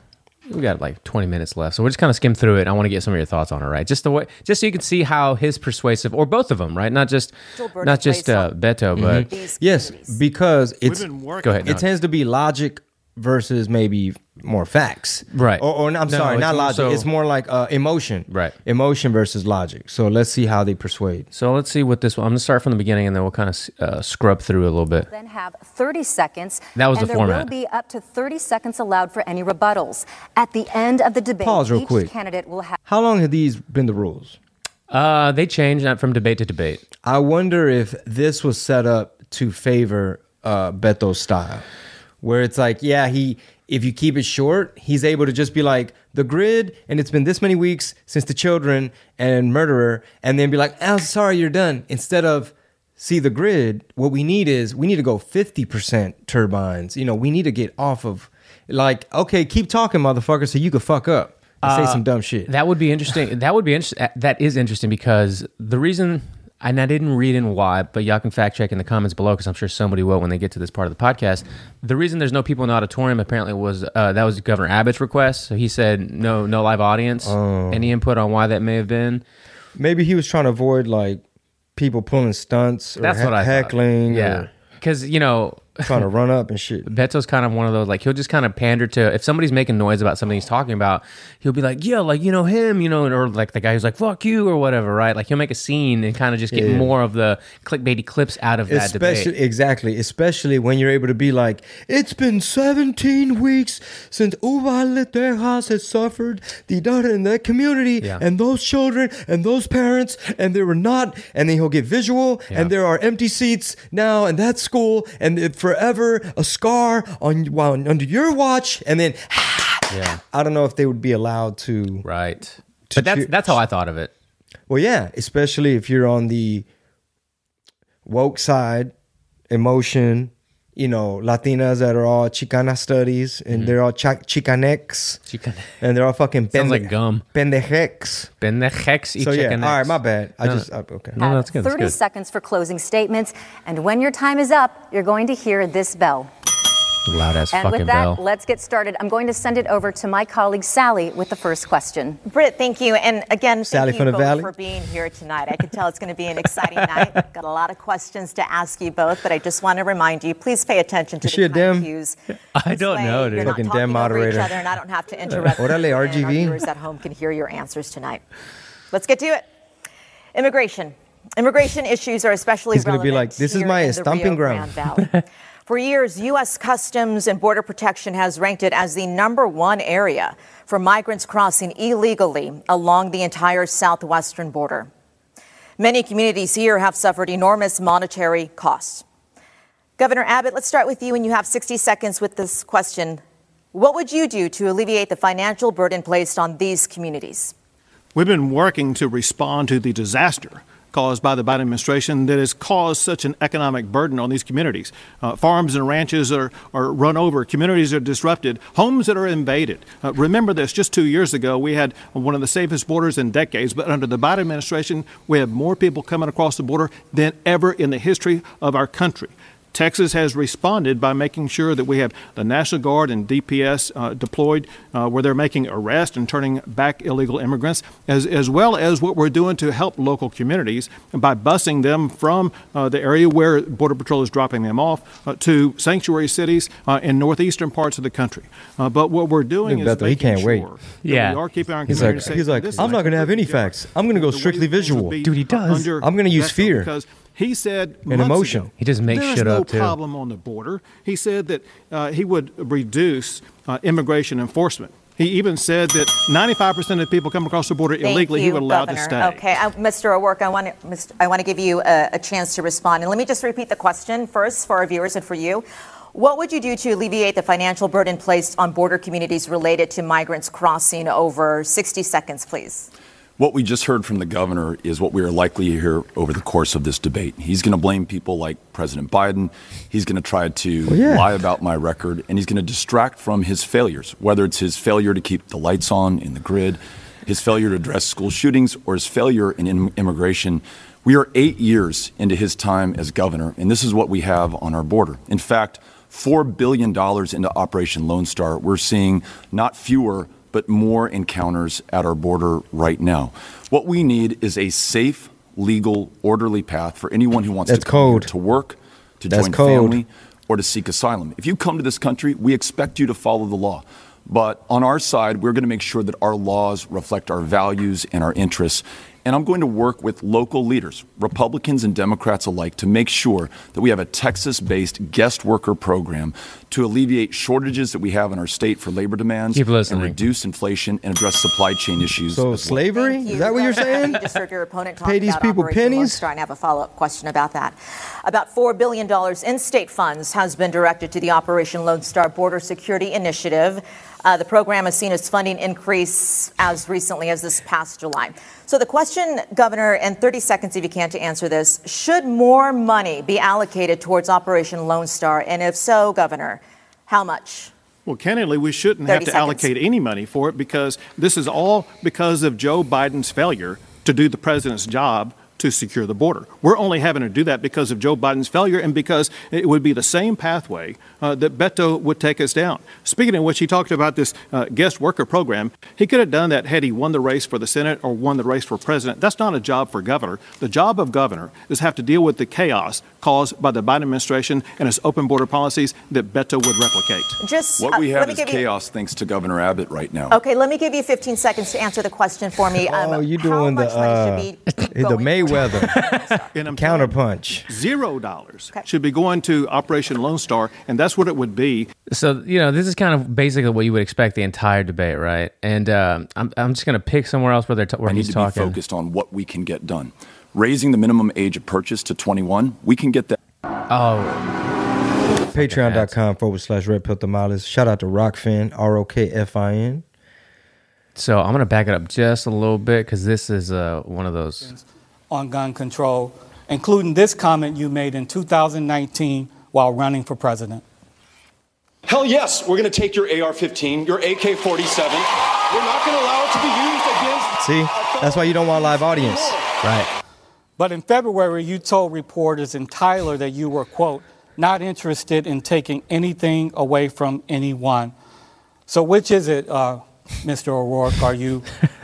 we got like 20 minutes left. So we're just kind of skim through it. I want to get some of your thoughts on it, right? Just the way, just so you can see how his persuasive, or both of them, right? Not just, Joel not just plays uh, on- Beto, but Yes, because it's We've been go ahead. it tends to be logic versus maybe more facts, Right. Or, or I'm No, sorry, it's not logic. so- it's more like uh, emotion, Right. Emotion versus logic. So let's see how they persuade. So let's see what this one. I'm gonna start from the beginning, and then we'll kind of uh, scrub through a little bit. then have 30 seconds. That was and the there format. will be up to 30 seconds allowed for any rebuttals. At the end of the debate, Pause real each quick. candidate will have How long have these been the rules? Uh, they changed that from debate to debate. I wonder if this was set up to favor uh, Beto's style, where it's like, yeah, he if you keep it short, he's able to just be like the grid, and it's been this many weeks since the children and murderer, and then be like, oh, sorry, you're done. Instead of see the grid, what we need is we need to go fifty percent turbines. You know, we need to get off of like, okay, keep talking, motherfucker, so you could fuck up and say uh, some dumb shit. That would be interesting. that would be interesting. That is interesting because the reason, and I didn't read in why, but y'all can fact check in the comments below because I'm sure somebody will when they get to this part of the podcast. The reason there's no people in the auditorium apparently was uh, that was Governor Abbott's request. So he said no, no live audience. Oh. Any input on why that may have been? Maybe he was trying to avoid like people pulling stunts or That's he- what I thought. heckling Yeah, or because you know. Trying to run up and shit. Beto's kind of one of those like he'll just kind of pander to if somebody's making noise about something he's talking about, he'll be like, yeah, like you know him, you know, or like the guy who's like fuck you or whatever, right? Like he'll make a scene and kind of just get Yeah. more of the clickbaity clips out of that debate. exactly, especially when you're able to be like, it's been 17 weeks since Uvalde Texas has suffered the daughter in that community Yeah. and those children and those parents and they were not and then he'll get visual Yeah. and there are empty seats now in that school and it forever a scar on while under your watch and then Yeah, I don't know if they would be allowed to right. To But that's that's how I thought of it. Well, yeah, especially if you're on the woke side, emotion, you know, Latinas that are all Chicana studies and they're all cha- Chicanx Chican- and they're all fucking Sounds like gum. pendejex. Pendejex y So yeah, all chicanex. right, my bad. I No, just uh, okay. No, have that's good, that's 30 good. seconds for closing statements. And when your time is up, you're going to hear this bell. Loud ass And fucking with that, bell. let's get started. I'm going to send it over to my colleague Sally with the first question. Britt, thank you. And again, Sally thank you both Valley. for being here tonight. I can tell it's going to be an exciting night. Got a lot of questions to ask you both, but I just want to remind you, please pay attention to Is she the a time cues. I don't way know, You're dude. not Fucking talking Dem over each other, and I don't have to interrupt. Orale, and Our RGV. viewers at home can hear your answers tonight. Let's get to it. Immigration. Immigration issues are especially He's gonna be like, "This is my stomping ground." Valley. For years, U.S. Customs and Border Protection has ranked it as the number one area for migrants crossing illegally along the entire southwestern border. Many communities here have suffered enormous monetary costs. Governor Abbott, let's start with you, and you have 60 seconds with this question. What would you do to alleviate the financial burden placed on these communities? We've been working to respond to the disaster caused by the Biden administration that has caused such an economic burden on these communities. Uh, farms and ranches are, are run over, communities are disrupted, homes that are invaded. Uh, remember this just two years ago, we had one of the safest borders in decades, but under the Biden administration, we have more people coming across the border than ever in the history of our country. Texas has responded by making sure that we have the National Guard and DPS uh, deployed uh, where they're making arrests and turning back illegal immigrants, as, as well as what we're doing to help local communities by busing them from uh, the area where Border Patrol is dropping them off uh, to sanctuary cities uh, in northeastern parts of the country. Uh, but what we're doing Look, is Bethel, he can't sure wait. that Yeah. we are keeping our He's like- safe. he's like, I'm not gonna have any facts. I'm gonna go strictly visual. Dude, he does. under I'm gonna use fear. Because he said And months emotion. ago, He just makes shit no up, too. problem on the border. He said that uh, he would reduce uh, immigration enforcement. He even said that 95% of people come across the border Thank illegally, he would allow Governor. to stay. Okay, uh, Mr. O'Rourke, I want to, I want to give you a, a chance to respond. And let me just repeat the question first for our viewers and for you. What would you do to alleviate the financial burden placed on border communities related to migrants crossing over 60 seconds, please? What we just heard from the governor is what we are likely to hear over the course of this debate. He's going to blame people like President Biden. He's going to try to oh, yeah. lie about my record, and he's going to distract from his failures, whether it's his failure to keep the lights on in the grid, his failure to address school shootings, or his failure in im- immigration. We are eight years into his time as governor, and this is what we have on our border. In fact, $4 billion into Operation Lone Star. We're seeing not fewer, but more encounters at our border right now. What we need is a safe, legal, orderly path for anyone who wants That's to code. to work, to That's join code. family, or to seek asylum. If you come to this country, we expect you to follow the law. But on our side, we're going to make sure that our laws reflect our values and our interests. And I'm going to work with local leaders, Republicans and Democrats alike, to make sure that we have a Texas based guest worker program to alleviate shortages that we have in our state for labor demands Keep and reduce inflation and address supply chain issues. So well. slavery? Is that what you're saying? You just heard your opponent talk Pay these about people Operation pennies? Star, and I have a follow-up question about that. About $4 billion in state funds has been directed to the Operation Lone Star Border Security Initiative. Uh, the program has seen its funding increase as recently as this past July. So the question, Governor, and 30 seconds if you can to answer this, should more money be allocated towards Operation Lone Star? And if so, Governor, how much? Well, candidly, we shouldn't have to seconds. allocate any money for it because this is all because of Joe Biden's failure to do the president's job to secure the border. We're only having to do that because of Joe Biden's failure and because it would be the same pathway uh, that Beto would take us down. Speaking of which, he talked about this uh, guest worker program. He could have done that had he won the race for the Senate or won the race for president. That's not a job for governor. The job of governor is have to deal with the chaos caused by the Biden administration and its open border policies that Beto would replicate. Just What uh, we have me is give you- chaos thanks to Governor Abbott right now. Okay, let me give you 15 seconds to answer the question for me. Um, Oh, you how doing the much money uh, should the Mayweather And I'm telling you, counterpunch? Zero dollars Okay. should be going to Operation Lone Star, and that's what it would be. So you know, this is kind of basically what you would expect the entire debate, right? And um, I'm I'm just gonna pick somewhere else where they're t- where I need he's to talking. be focused on what we can get done. Raising the minimum age of purchase to 21, we can get that. Oh, Patreon.com forward slash Red Pill Tamales. Shout out to Rokfin, R O K F I N. so I'm gonna back it up just a little bit because this is uh, one of those. on gun control, including this comment you made in 2019 while running for president. Hell yes, we're going to take your AR 15, your AK 47. We're not going to allow it to be used against. See? That's why you don't want a live audience. Right. But in February, you told reporters in Tyler that you were, quote, not interested in taking anything away from anyone. So, which is it, uh, Mr. O'Rourke? Are you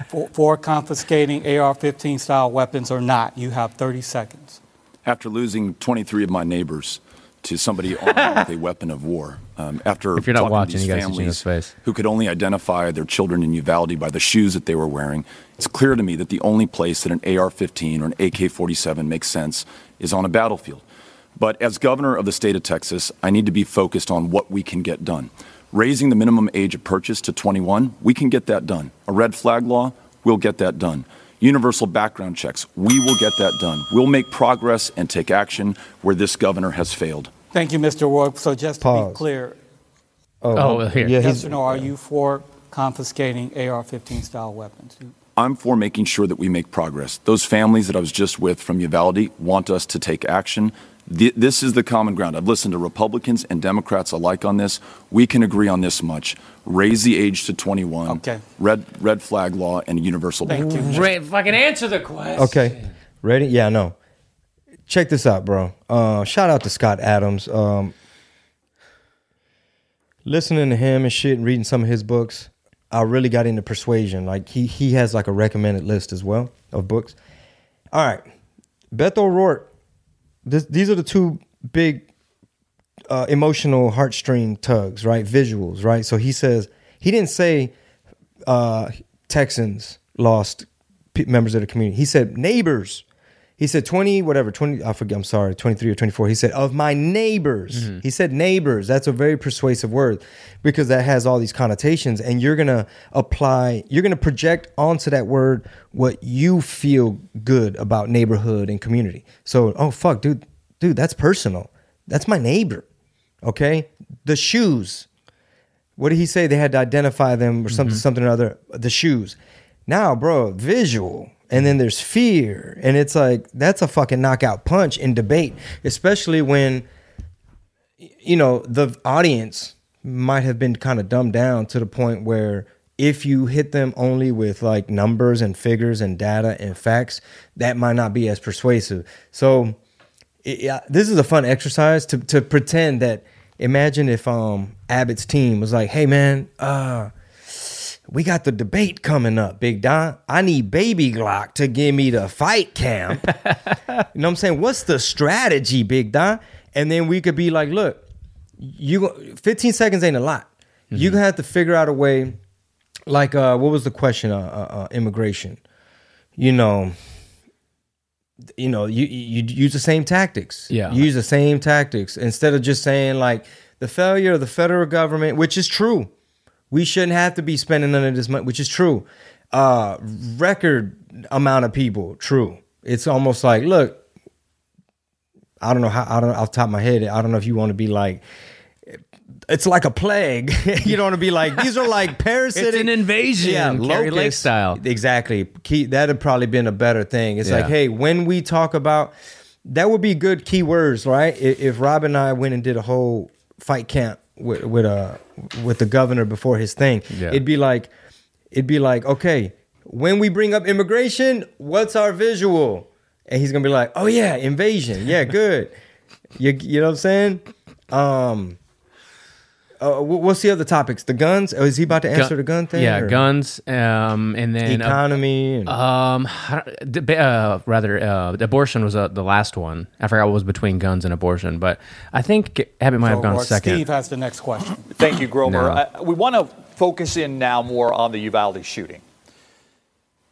for, for confiscating AR 15 style weapons or not? You have 30 seconds. After losing 23 of my neighbors to somebody armed with a weapon of war, um, after If you're not talking watching, to these you gotta families face. who could only identify their children in Uvalde by the shoes that they were wearing, it's clear to me that the only place that an AR-15 or an AK-47 makes sense is on a battlefield. But as governor of the state of Texas, I need to be focused on what we can get done. Raising the minimum age of purchase to 21, we can get that done. A red flag law, we'll get that done. Universal background checks, we will get that done. We'll make progress and take action where this governor has failed. Thank you, Mr. O'Rourke. So, just to Pause. be clear, oh. oh, well, here. Yeah, yes or no, are you for confiscating AR-15 style weapons? I'm for making sure that we make progress. Those families that I was just with from Uvalde want us to take action. This is the common ground. I've listened to Republicans and Democrats alike on this. We can agree on this much. Raise the age to 21. Okay. Red red flag law and universal Thank background. you. Right, fucking answer the question. Okay, ready? Yeah, no. Check this out, bro. Uh, shout out to Scott Adams. Um, listening to him and shit, and reading some of his books, I really got into persuasion. Like he he has like a recommended list as well of books. All right, Beto O'Rourke. This, these are the two big uh, emotional heartstring tugs, right? Visuals, right? So he says he didn't say uh, Texans lost members of the community. He said neighbors. He said 20, whatever, 20, I forget, I'm sorry, 23 or 24. He said, of my neighbors. Mm-hmm. He said neighbors. That's a very persuasive word because that has all these connotations. And you're going to apply, you're going to project onto that word what you feel good about neighborhood and community. So, oh, fuck, dude, dude, that's personal. That's my neighbor. Okay. The shoes. What did he say? They had to identify them or something, mm-hmm. something or other. The shoes. Now, bro, visual. And then there's fear. And it's like, that's a fucking knockout punch in debate, especially when, you know, the audience might have been kind of dumbed down to the point where if you hit them only with like numbers and figures and data and facts, that might not be as persuasive. So, it- yeah, this is a fun exercise to to pretend that. Imagine if um Abbott's team was like, "Hey man, uh, we got the debate coming up, Big Don. I need Baby Glock to give me the fight camp. you know what I'm saying? What's the strategy, Big Don? And then we could be like, look, you go- 15 seconds ain't a lot. You're gonna have to figure out a way. Like, uh, what was the question? Uh, uh, uh, immigration. You know, you know, you, you you use the same tactics. Yeah. You use the same tactics instead of just saying like the failure of the federal government, which is true. We shouldn't have to be spending none of this money, which is true. Uh, record amount of people, true. It's almost like, look, I don't know how. I don't off the top of my head. I don't know if you want to be like. It's like a plague. you don't want to be like these are like parasitic. It's an invasion, Kari Lake style. Exactly. Key, that'd have probably been a better thing. It's like, hey, when we talk about that, would be good keywords, right? If, if Rob and I went and did a whole fight camp with with uh with the governor before his thing, Yeah. it'd be like, it'd be like, okay, when we bring up immigration, what's our visual? And he's gonna be like, oh yeah, invasion. Yeah, good. you you know what I'm saying? Um. Uh, wh- what's the other topics? The guns? Oh, is he about to answer Gun- the gun thing? Yeah, or guns, um, and then uh, Economy. and- um, I don't- deba- uh, rather, uh, abortion was uh, the last one. I forgot what was between guns and abortion, but I think Abbott might have gone Or second. Steve has the next question. Thank you, Grover. No. Uh, we want to focus in now more on the Uvalde shooting.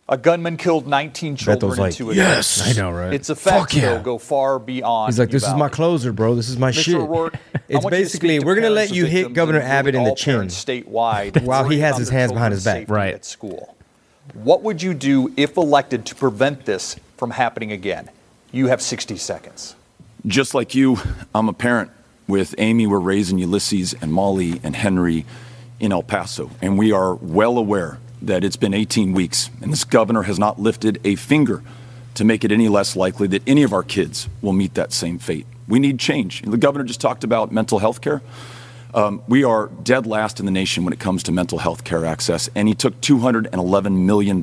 A gunman killed 19 children Beto's in like, two "Yes!" attacks. I know, right? Its effects, Fuck yeah. though, go far beyond. He's like, this is my closer, bro. This is my Mr. shit. O'Rourke, It's want you to basically to we're gonna let you hit Governor Abbott in the chin statewide while he has his hands behind his back. Right. At school, what would you do if elected to prevent this from happening again? You have 60 seconds. Just like you, I'm a parent. With Amy, we're raising Ulysses and Molly and Henry in El Paso. And we are well aware that it's been 18 weeks, and this governor has not lifted a finger to make it any less likely that any of our kids will meet that same fate. We need change. The governor just talked about mental health care. Um, we are dead last in the nation when it comes to mental health care access, and he took $211 million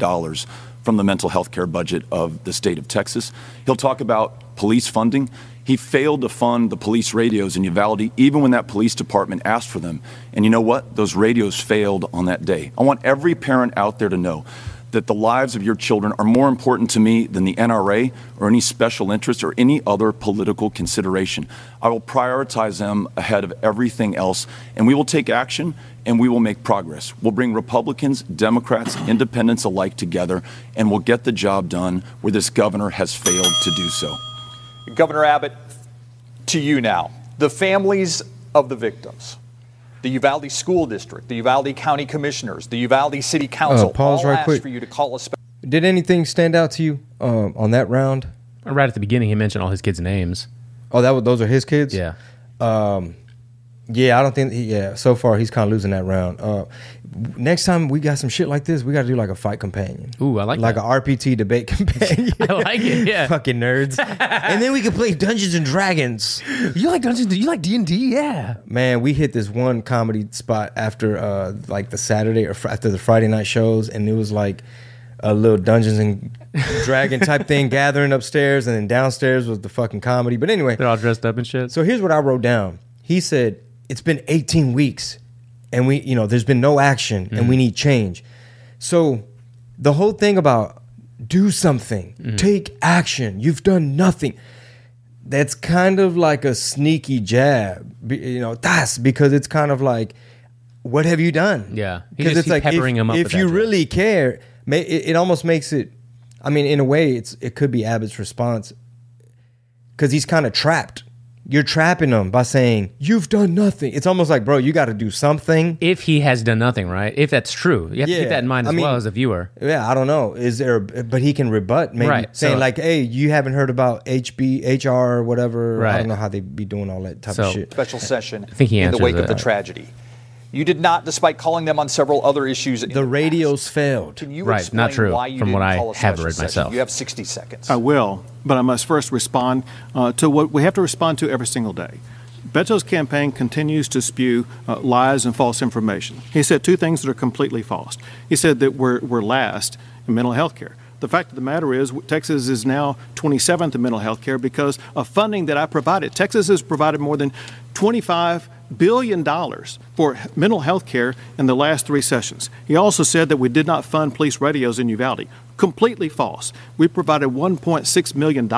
from the mental health care budget of the state of Texas. He'll talk about police funding. He failed to fund the police radios in Uvalde, even when that police department asked for them. And you know what? Those radios failed on that day. I want every parent out there to know that the lives of your children are more important to me than the NRA or any special interest or any other political consideration. I will prioritize them ahead of everything else, and we will take action and we will make progress. We'll bring Republicans, Democrats, independents alike together, and we'll get the job done where this governor has failed to do so. Governor Abbott, to you now. The families of the victims, the Uvalde School District, the Uvalde County Commissioners, the Uvalde City Council, Uh, pause all right asked quick. for you to call a special. Did anything stand out to you um, on that round? Right at the beginning, he mentioned all his kids' names. Oh, that was, those are his kids. Yeah. Um, Yeah, I don't think. He, Yeah, so far he's kind of losing that round. Uh, next time we got some shit like this, we got to do like a fight companion. Ooh, I like like that. a RPT debate companion. I like it. Yeah. Fucking nerds. and then we could play Dungeons and Dragons. You like Dungeons? You like D and D? Yeah. Man, we hit this one comedy spot after uh like the Saturday or fr- after the Friday night shows, and it was like a little Dungeons and Dragon type thing gathering upstairs, and then downstairs was the fucking comedy. But anyway, They're all dressed up and shit. so here's what I wrote down. He said, It's been 18 weeks and we, you know, there's been no action and we need change. So the whole thing about do something, take action, you've done nothing. That's kind of like a sneaky jab, you know, that's because it's kind of like, what have you done? Yeah. Because it's like peppering if, him up if you really care, ma- it, it almost makes it, I mean, in a way, it's it could be Abbott's response because he's kind of trapped. You're trapping them by saying you've done nothing. It's almost like, bro, you got to do something. If he has done nothing, right? If that's true, you have to keep that in mind I as mean- well as a viewer. Yeah, I don't know. Is there? But he can rebut, maybe Right, saying so- like, "Hey, you haven't heard about HB, HR, or whatever." I don't know how they be doing all that type So- of shit. Special session I think he in the answers wake of the tragedy. You did not, despite calling them on several other issues. in The radios failed. Can you Right, explain not true, why you from what didn't I call a have special read session? myself. You have 60 seconds. I will, but I must first respond uh, to what we have to respond to every single day. Beto's campaign continues to spew uh, lies and false information. He said two things that are completely false. He said that we're, we're last in mental health care. The fact of the matter is, Texas is now 27th in mental health care because of funding that I provided. Texas has provided more than $25 billion dollars for mental health care in the last three sessions. He also said that we did not fund police radios in Uvalde. Completely false. We provided $1.6 million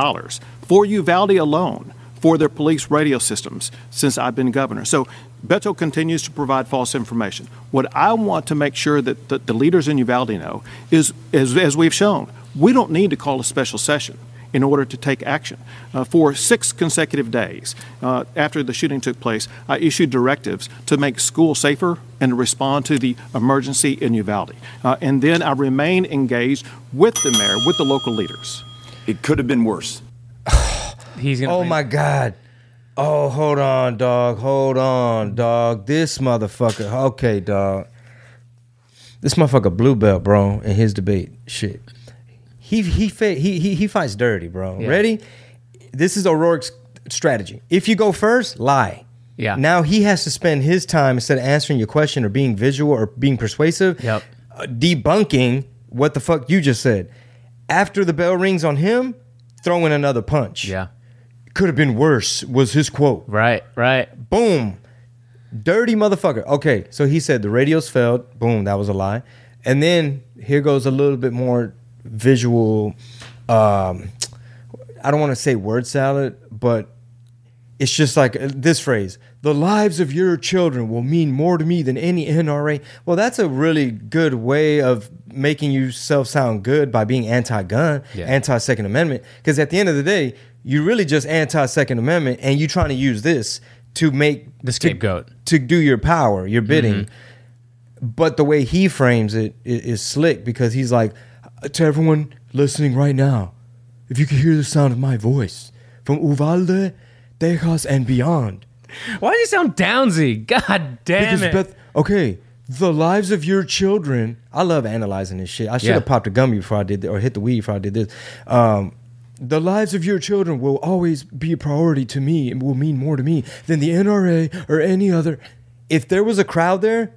for Uvalde alone for their police radio systems since I've been governor. So Beto continues to provide false information. What I want to make sure that the, leaders in Uvalde know is, as we've shown, we don't need to call a special session in order to take action. Uh, for six consecutive days uh, after the shooting took place, I issued directives to make school safer and to respond to the emergency in Uvalde. Uh, and then I remain engaged with the mayor, with the local leaders. It could have been worse. He's gonna. Oh bring- my god. Oh, hold on, dog. Hold on, dog. This motherfucker. Okay, dog. This motherfucker blue belt, bro, in his debate. Shit. He he fa- he he, he fights dirty, bro. Yeah. Ready? This is O'Rourke's strategy. If you go first, lie. Yeah. Now he has to spend his time instead of answering your question or being visual or being persuasive, Yep. uh, debunking what the fuck you just said. After the bell rings on him, throwing another punch Yeah. could have been worse was his quote Right. Right. boom dirty motherfucker okay so he said the radios failed boom that was a lie and then here goes a little bit more visual um i don't want to say word salad but it's just like uh, this phrase the lives of your children will mean more to me than any nra well that's a really good way of making yourself sound good by being anti-gun Yeah. anti-second amendment because at the end of the day you're really just anti-second amendment and you're trying to use this to make The scapegoat. to, to do your power your bidding but the way he frames it is, is, slick because he's like to everyone listening right now if you could hear the sound of my voice from uvalde Texas and beyond Why does he sound downsy? God damn because it. Beth, okay, the lives of your children. I love analyzing this shit. I should have Yeah. popped a gummy before I did this, or hit the weed before I did this. Um, the lives of your children will always be a priority to me and will mean more to me than the NRA or any other. If there was a crowd there,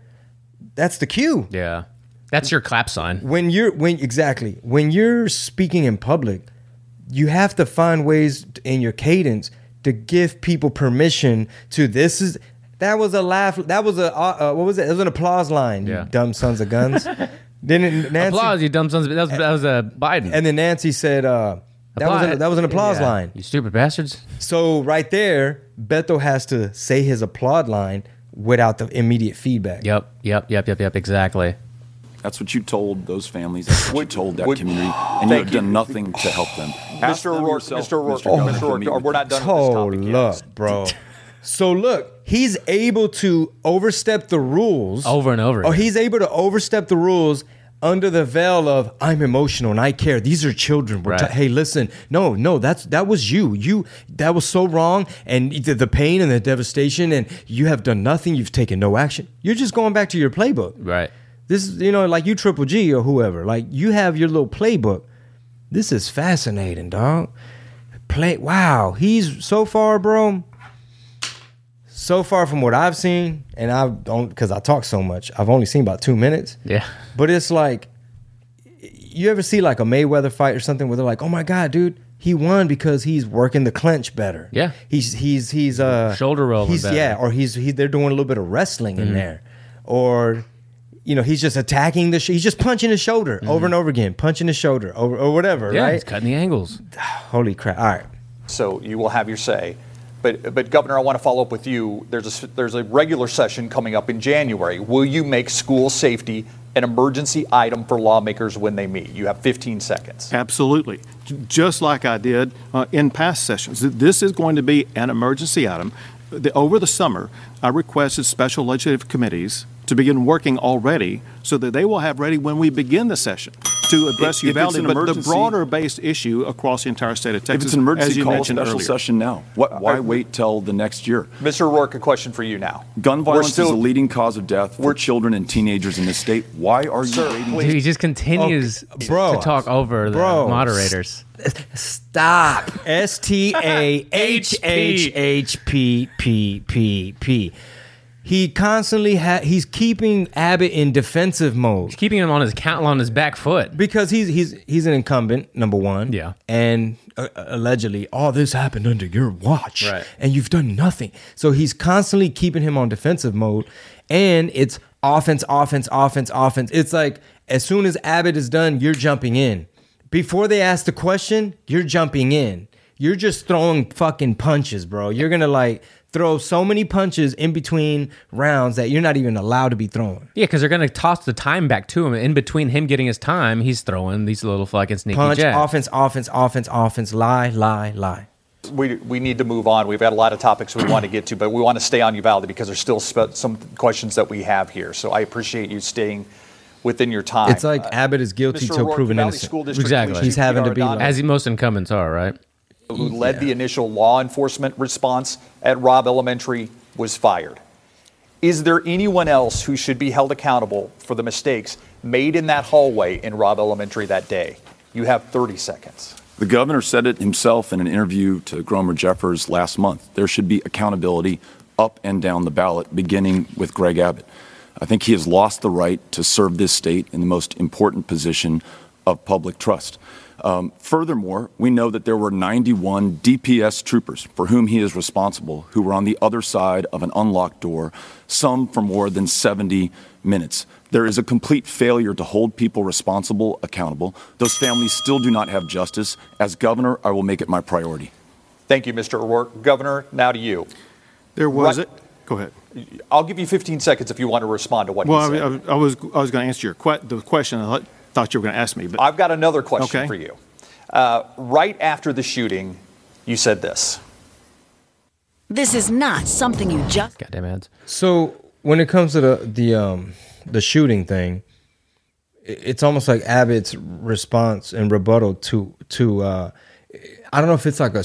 that's the cue. yeah. That's your clap sign. When you're when exactly when you're speaking in public, you have to find ways in your cadence to give people permission to this is that was a laugh that was a uh, uh, what was it? It was an applause line. Yeah. You dumb sons of guns. Didn't Nancy? Applause, you dumb sons. of- That was, that was uh, Biden. And then Nancy said uh, that was an, that was an applause Yeah. line. You stupid bastards. So right there, Beto has to say his applaud line without the immediate feedback. Yep. Yep. Yep. Yep. Yep. Exactly. That's what you told those families. That's what you told that would- community, and you Thank have you. done nothing to help them. Ask Mr. them O'Rourke, yourself, Mr. O'Rourke, Mr. Governor, Mr. to O'Rourke, meet with we're not done with this topic yet. up, bro. So look, he's able to overstep the rules Over and over Oh, again. he's able to overstep the rules under the veil of I'm emotional and I care. These are children. We're Right. t- hey, listen, no, no, that's that was you. You that was so wrong, and the, the pain and the devastation, and you have done nothing. You've taken no action. You're just going back to your playbook. Right. This is you know like you Triple G or whoever. Like you have your little playbook. This is fascinating, dog. Play. Wow, he's so far, bro. So far from what I've seen, and I don't because I talk so much. I've only seen about two minutes. Yeah. But it's like, you ever see like a Mayweather fight or something where they're like, "Oh my god, dude, he won because he's working the clinch better." Yeah. he's he's he's uh Shoulder rolling He's better. yeah, or he's he, they're doing a little bit of wrestling in Mhm. there, or you know he's just attacking the sh- he's just punching his shoulder over and over again, punching his shoulder over or whatever. Yeah, right? he's cutting the angles. Holy crap! All right. So you will have your say. But, but Governor, I want to follow up with you. There's a, s- there's a regular session coming up in January. Will you make school safety an emergency item for lawmakers when they meet? You have 15 seconds. Absolutely. Just like I did uh, in past sessions. This is going to be an emergency item. The, over the summer, I requested special legislative committees to begin working already so that they will have ready when we begin the session to address If- if it's Uvalde, an but the broader based issue across the entire state of Texas. If it's an emergency, as you call a mentioned special earlier. session now. What, why wait till the next year? Mr. Rourke, a question for you now. Gun violence still- is the leading cause of death for children and teenagers in this state. Why are you waiting? Dude, he just continues Okay, bro, to talk over the bro, moderators. Stop. S T A H H H P P P P. He constantly ha- he's keeping Abbott in defensive mode. He's keeping him on his count on his back foot because he's he's he's an incumbent number one. Yeah. and uh, allegedly all this happened under your watch, Right. And you've done nothing. So he's constantly keeping him on defensive mode, and it's offense, offense, offense, offense. It's like as soon as Abbott is done, you're jumping in. Before they ask the question, you're jumping in. You're just throwing fucking punches, bro. You're gonna like throw so many punches in between rounds that you're not even allowed to be throwing. Yeah, because they're going to toss the time back to him. In between him getting his time, he's throwing these little fucking sneaky Punch, jabs. offense, offense, offense, offense, lie, lie, lie. We, we need to move on. We've got a lot of topics we want to get to, but we want to stay on Uvalde because there's still spe- some questions that we have here. So I appreciate you staying within your time. It's like Abbott is guilty Mr. till O'Rourke, proven Valley innocent. School District Exactly. He's having to be like- As most incumbents are, right? Who led the initial law enforcement response at Robb Elementary, was fired. Is there anyone else who should be held accountable for the mistakes made in that hallway in Robb Elementary that day? You have 30 seconds. The governor said it himself in an interview to Gromer Jeffers last month. There should be accountability up and down the ballot, beginning with Greg Abbott. I think he has lost the right to serve this state in the most important position of public trust. Um, furthermore, we know that there were 91 DPS troopers for whom he is responsible who were on the other side of an unlocked door, some for more than 70 minutes. There is a complete failure to hold people responsible accountable. Those families still do not have justice. As governor, I will make it my priority. Thank you, Mr. O'Rourke. Governor, now to you. There was Right- it. Go ahead. I'll give you 15 seconds if you want to respond to what Well, he I, said. I, I was I was going to answer your que- the question. I thought- thought you were going to ask me, but I've got another question Okay. for you. Uh, right after the shooting, you said this. This is not something you just. Goddamn ads. So when it comes to the the um the shooting thing, it's almost like Abbott's response and rebuttal to to uh I don't know if it's like a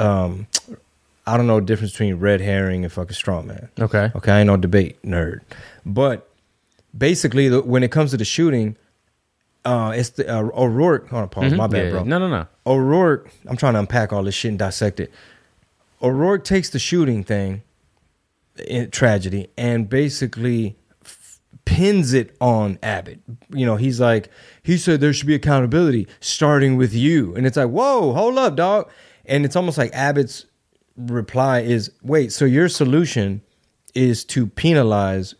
um I don't know the difference between red herring and fucking straw man. Okay. Okay, I ain't no debate nerd, but basically the, when it comes to the shooting, uh it's the uh, O'Rourke. Hold on, pause. Mhm. My bad, Yeah, bro. No, no, no. O'Rourke. I'm trying to unpack all this shit and dissect it. O'Rourke takes the shooting thing, in tragedy, and basically f- pins it on Abbott. You know, he's like, he said there should be accountability starting with you, and it's like, whoa, hold up, dog. And it's almost like Abbott's reply is, wait, so your solution is to penalize,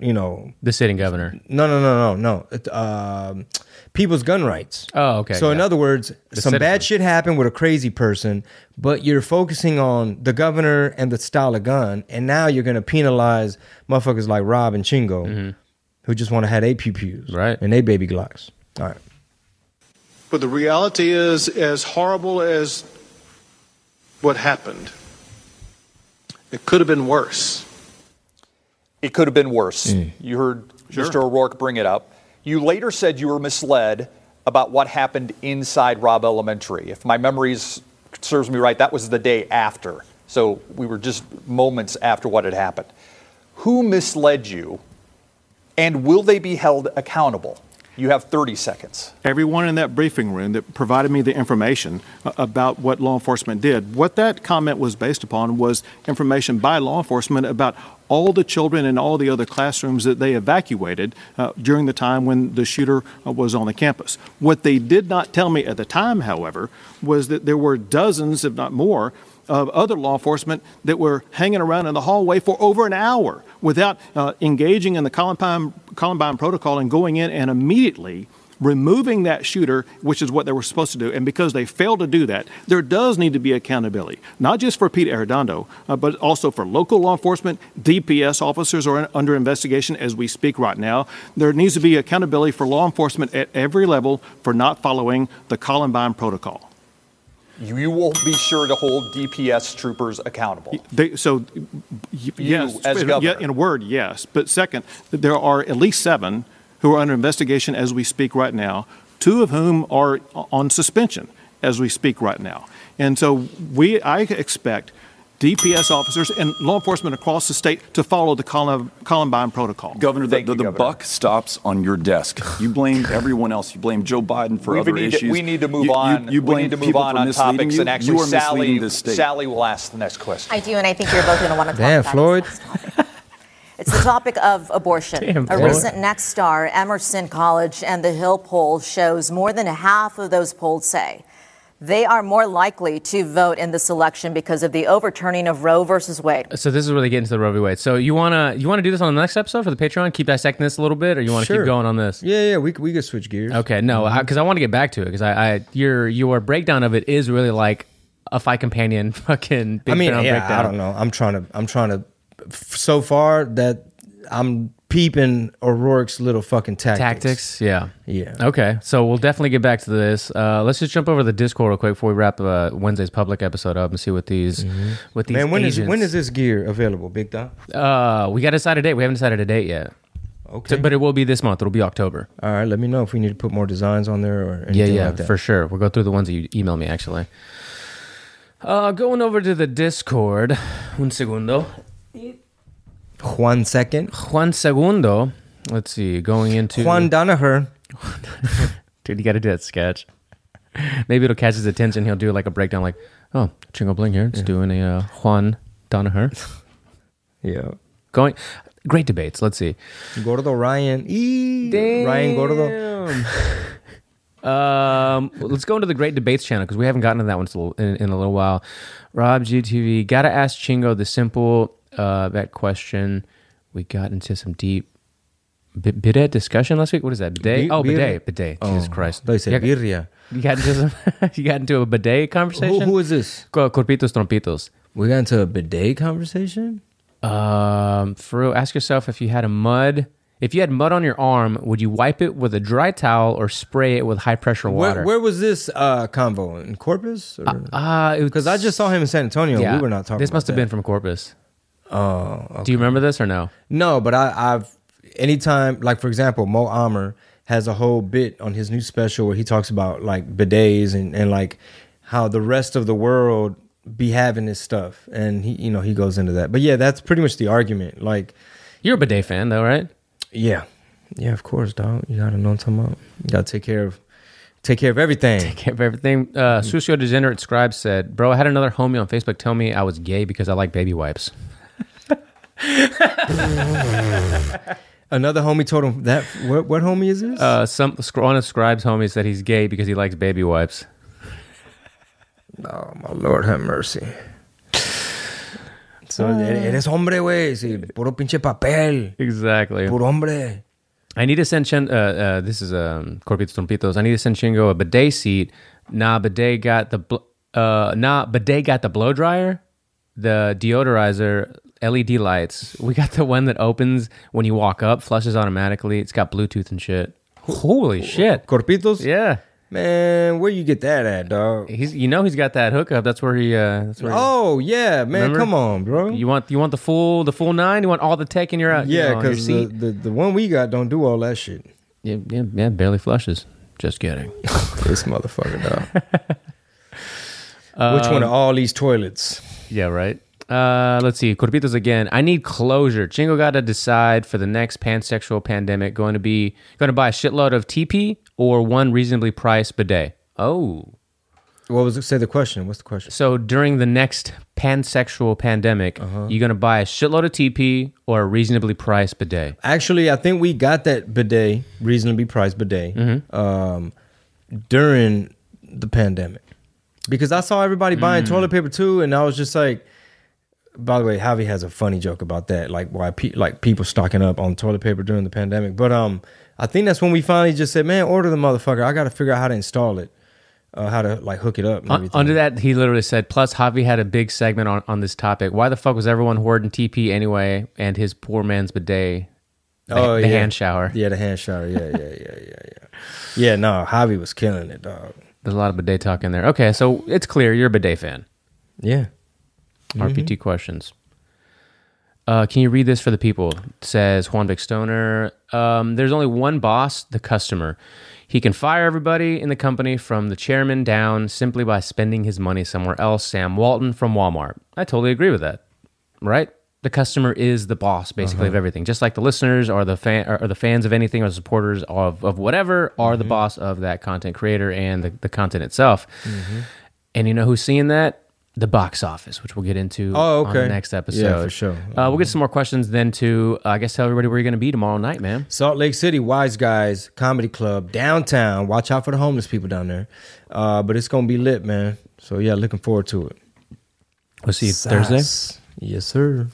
you know, The sitting governor. no, no, no, no, no. It, Um, people's gun rights. Oh, okay, So in other words, The some bad shit happened with a crazy person, but you're focusing on the governor and the style of gun, and now you're gonna penalize motherfuckers like Rob and Chingo, who just want to have a pew pews, Mm-hmm. Right, and they baby glocks. All right. But the reality is, as horrible as what happened, it could have been worse. It could have been worse. Mm. You heard Sure. Mr. O'Rourke bring it up. You later said you were misled about what happened inside Robb Elementary. If my memory serves me right, that was the day after. So we were just moments after what had happened. Who misled you, and will they be held accountable? You have 30 seconds. Everyone in that briefing room that provided me the information uh, about what law enforcement did, what that comment was based upon was information by law enforcement about all the children in all the other classrooms that they evacuated uh, during the time when the shooter uh, was on the campus. What they did not tell me at the time, however, was that there were dozens, if not more, of other law enforcement that were hanging around in the hallway for over an hour without uh, engaging in the Columbine, Columbine protocol and going in and immediately removing that shooter, which is what they were supposed to do. And because they failed to do that, there does need to be accountability, not just for Pete Arredondo, uh, but also for local law enforcement. DPS officers are under investigation as we speak right now. There needs to be accountability for law enforcement at every level for not following the Columbine protocol. You will be sure to hold DPS troopers accountable. They, so, y- yes, as in- governor. in a word, yes. But second, there are at least seven who are under investigation as we speak right now. Two of whom are on suspension as we speak right now. And so, we, I expect DPS officers and law enforcement across the state to follow the Colum- Columbine protocol. Governor, the, the, the buck stops on your desk. You blame everyone else. You blame Joe Biden for we other need to, issues. we need to move You- you- on. You, we blame need to move people on for on misleading topics, you. and actually, you are Sally, misleading this state. Sally will ask the next question. I do, and I think you're both going to want to talk Damn, about Floyd. It's the topic of abortion. Damn, a Floyd. recent Nexstar, Emerson College, and the Hill poll shows more than half of those polled say they are more likely to vote in this election because of the overturning of Roe versus Wade. So this is where they get into the Roe v. Wade. So you wanna you wanna do this on the next episode for the Patreon? Keep dissecting this a little bit, or you want to Sure. keep going on this? Yeah, yeah, we c- we could switch gears. Okay, no, because I, mm-hmm. want to get back to it because I, I your your breakdown of it is really like a fight companion fucking. Big I mean, yeah, breakdown. I don't know. I'm trying to. I'm trying to. So far that I'm peeping O'Rourke's little fucking tactics. Tactics, yeah, Yeah. Okay, so we'll definitely get back to this. Uh, let's just jump over to the Discord real quick before we wrap uh, Wednesday's public episode up and see what these what these Man, when is agents- when is this gear available, Big Dog? Uh, we got to decide a date. We haven't decided a date yet. Okay. So- but it will be this month. It'll be October. All right, let me know if we need to put more designs on there or anything Yeah, yeah, like that. for sure. We'll go through the ones that you emailed me actually. Uh, going over to the Discord. Un segundo. Juan second. Juan segundo. Let's see. Going into Juan Danaher. Dude, you got to do that sketch. Maybe it'll catch his attention. He'll do like a breakdown, like, "Oh, Chingo Bling here. It's doing a uh, Juan Danaher." Yeah. Going, great debates. Let's see. Gordo Ryan. Eee, Ryan Gordo. Um, let's go into the Great Debates channel because we haven't gotten to that one in, in a little while. Rob GTV, gotta ask Chingo the simple uh, that question. We got into some deep bi- bidet discussion last week. What is that? Bidet? Bi- oh, bidet. Bidet. Jesus Oh, Christ. They said you, birria. you got into some, you got into a bidet conversation. Who, who is this? Co- Corpitos Trompitos. We got into a bidet conversation. Um, for real, ask yourself if you had a mud. If you had mud on your arm, would you wipe it with a dry towel or spray it with high pressure water? Where, where was this uh, convo in Corpus? Uh, Because I just saw him in San Antonio. Yeah, we were not talking. This must have that. been from Corpus. Oh, okay. Do you remember this or no? No, but I, I've anytime like for example, Mo Amer has a whole bit on his new special where he talks about like bidets and, and like how the rest of the world be having this stuff, and he you know he goes into that. But yeah, that's pretty much the argument. Like You're a bidet fan, though, right? yeah, yeah, of course, dog. You gotta know what I'm talking about. You gotta take care of take care of everything. Take care of everything. Uh, Sucio Degenerate Scribe said, Bro, I had another homie on Facebook tell me I was gay because I like baby wipes. Another homie told him that. What, what homie is this? Uh, some one of Scribe's homies said he's gay because he likes baby wipes. Oh, my Lord, have mercy. So, eres hombre, güey. Sí, puro pinche papel. Exactly. Puro hombre. I need to send Chen, uh, uh, this is um, Corpitos Trompitos. I need to send Chingo a bidet seat. Nah, bidet got the, bl- uh, nah, bidet got the blow dryer, the deodorizer, LED lights. We got the one that opens when you walk up, flushes automatically. It's got Bluetooth and shit. Holy shit. Corpitos? Yeah. Man, where you get that at, dog? He's, you know, he's got that hookup. That's where he, uh, that's where he- Oh yeah, man! Remember? Come on, bro. you want, you want the full, the full nine? You want all the tech in your, you yeah, your because the, the the one we got don't do all that shit. Yeah, yeah, yeah, barely flushes. Just kidding. this motherfucker, dog. Which one of all these toilets? Yeah, right. Uh, let's see. Corpitos again. I need closure. Chingo got to decide for the next pansexual pandemic. Going to be going to buy a shitload of TP or one reasonably priced bidet. Oh, What was it? Say the question. What's the question? so during the next pansexual pandemic, you're going to buy a shitload of TP or a reasonably priced bidet. Actually, I think we got that bidet, reasonably priced bidet, um, during the pandemic. Because I saw everybody buying toilet paper too, and I was just like, by the way, Javi has a funny joke about that, like why pe- like people stocking up on toilet paper during the pandemic. But um, I think that's when we finally just said, man, order the motherfucker. I got to figure out how to install it, uh, how to like hook it up. Everything. under that, he literally said, plus Javi had a big segment on, on this topic. Why the fuck was everyone hoarding TP anyway? And his poor man's bidet, the, oh the yeah, hand shower. Yeah, the hand shower. Yeah, yeah, yeah, yeah, yeah. Yeah, no, Javi was killing it, dog. There's a lot of bidet talk in there. Okay, so it's clear you're a bidet fan. Yeah. RPT questions. Uh, can you read this for the people? It says Juan Vic Stoner. Um, there's only one boss, the customer. He can fire everybody in the company from the chairman down simply by spending his money somewhere else. Sam Walton from Walmart. I totally agree with that. Right? The customer is the boss, basically, of everything. Just like the listeners or the fan or the fans of anything or the supporters of, of whatever are the boss of that content creator and the, the content itself. And you know who's seeing that? The box office, which we'll get into Oh, on the okay. next episode, Yeah, for sure. Uh, we'll get some more questions then to, uh, I guess, tell everybody where you're going to be tomorrow night, man. Salt Lake City Wise Guys Comedy Club downtown. Watch out for the homeless people down there. Uh, but it's gonna be lit, man. So yeah, looking forward to it. We'll see you Thursday. Yes, sir.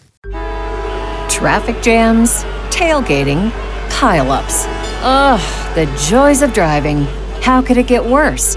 Traffic jams, tailgating, pileups. Ugh, the joys of driving. How could it get worse?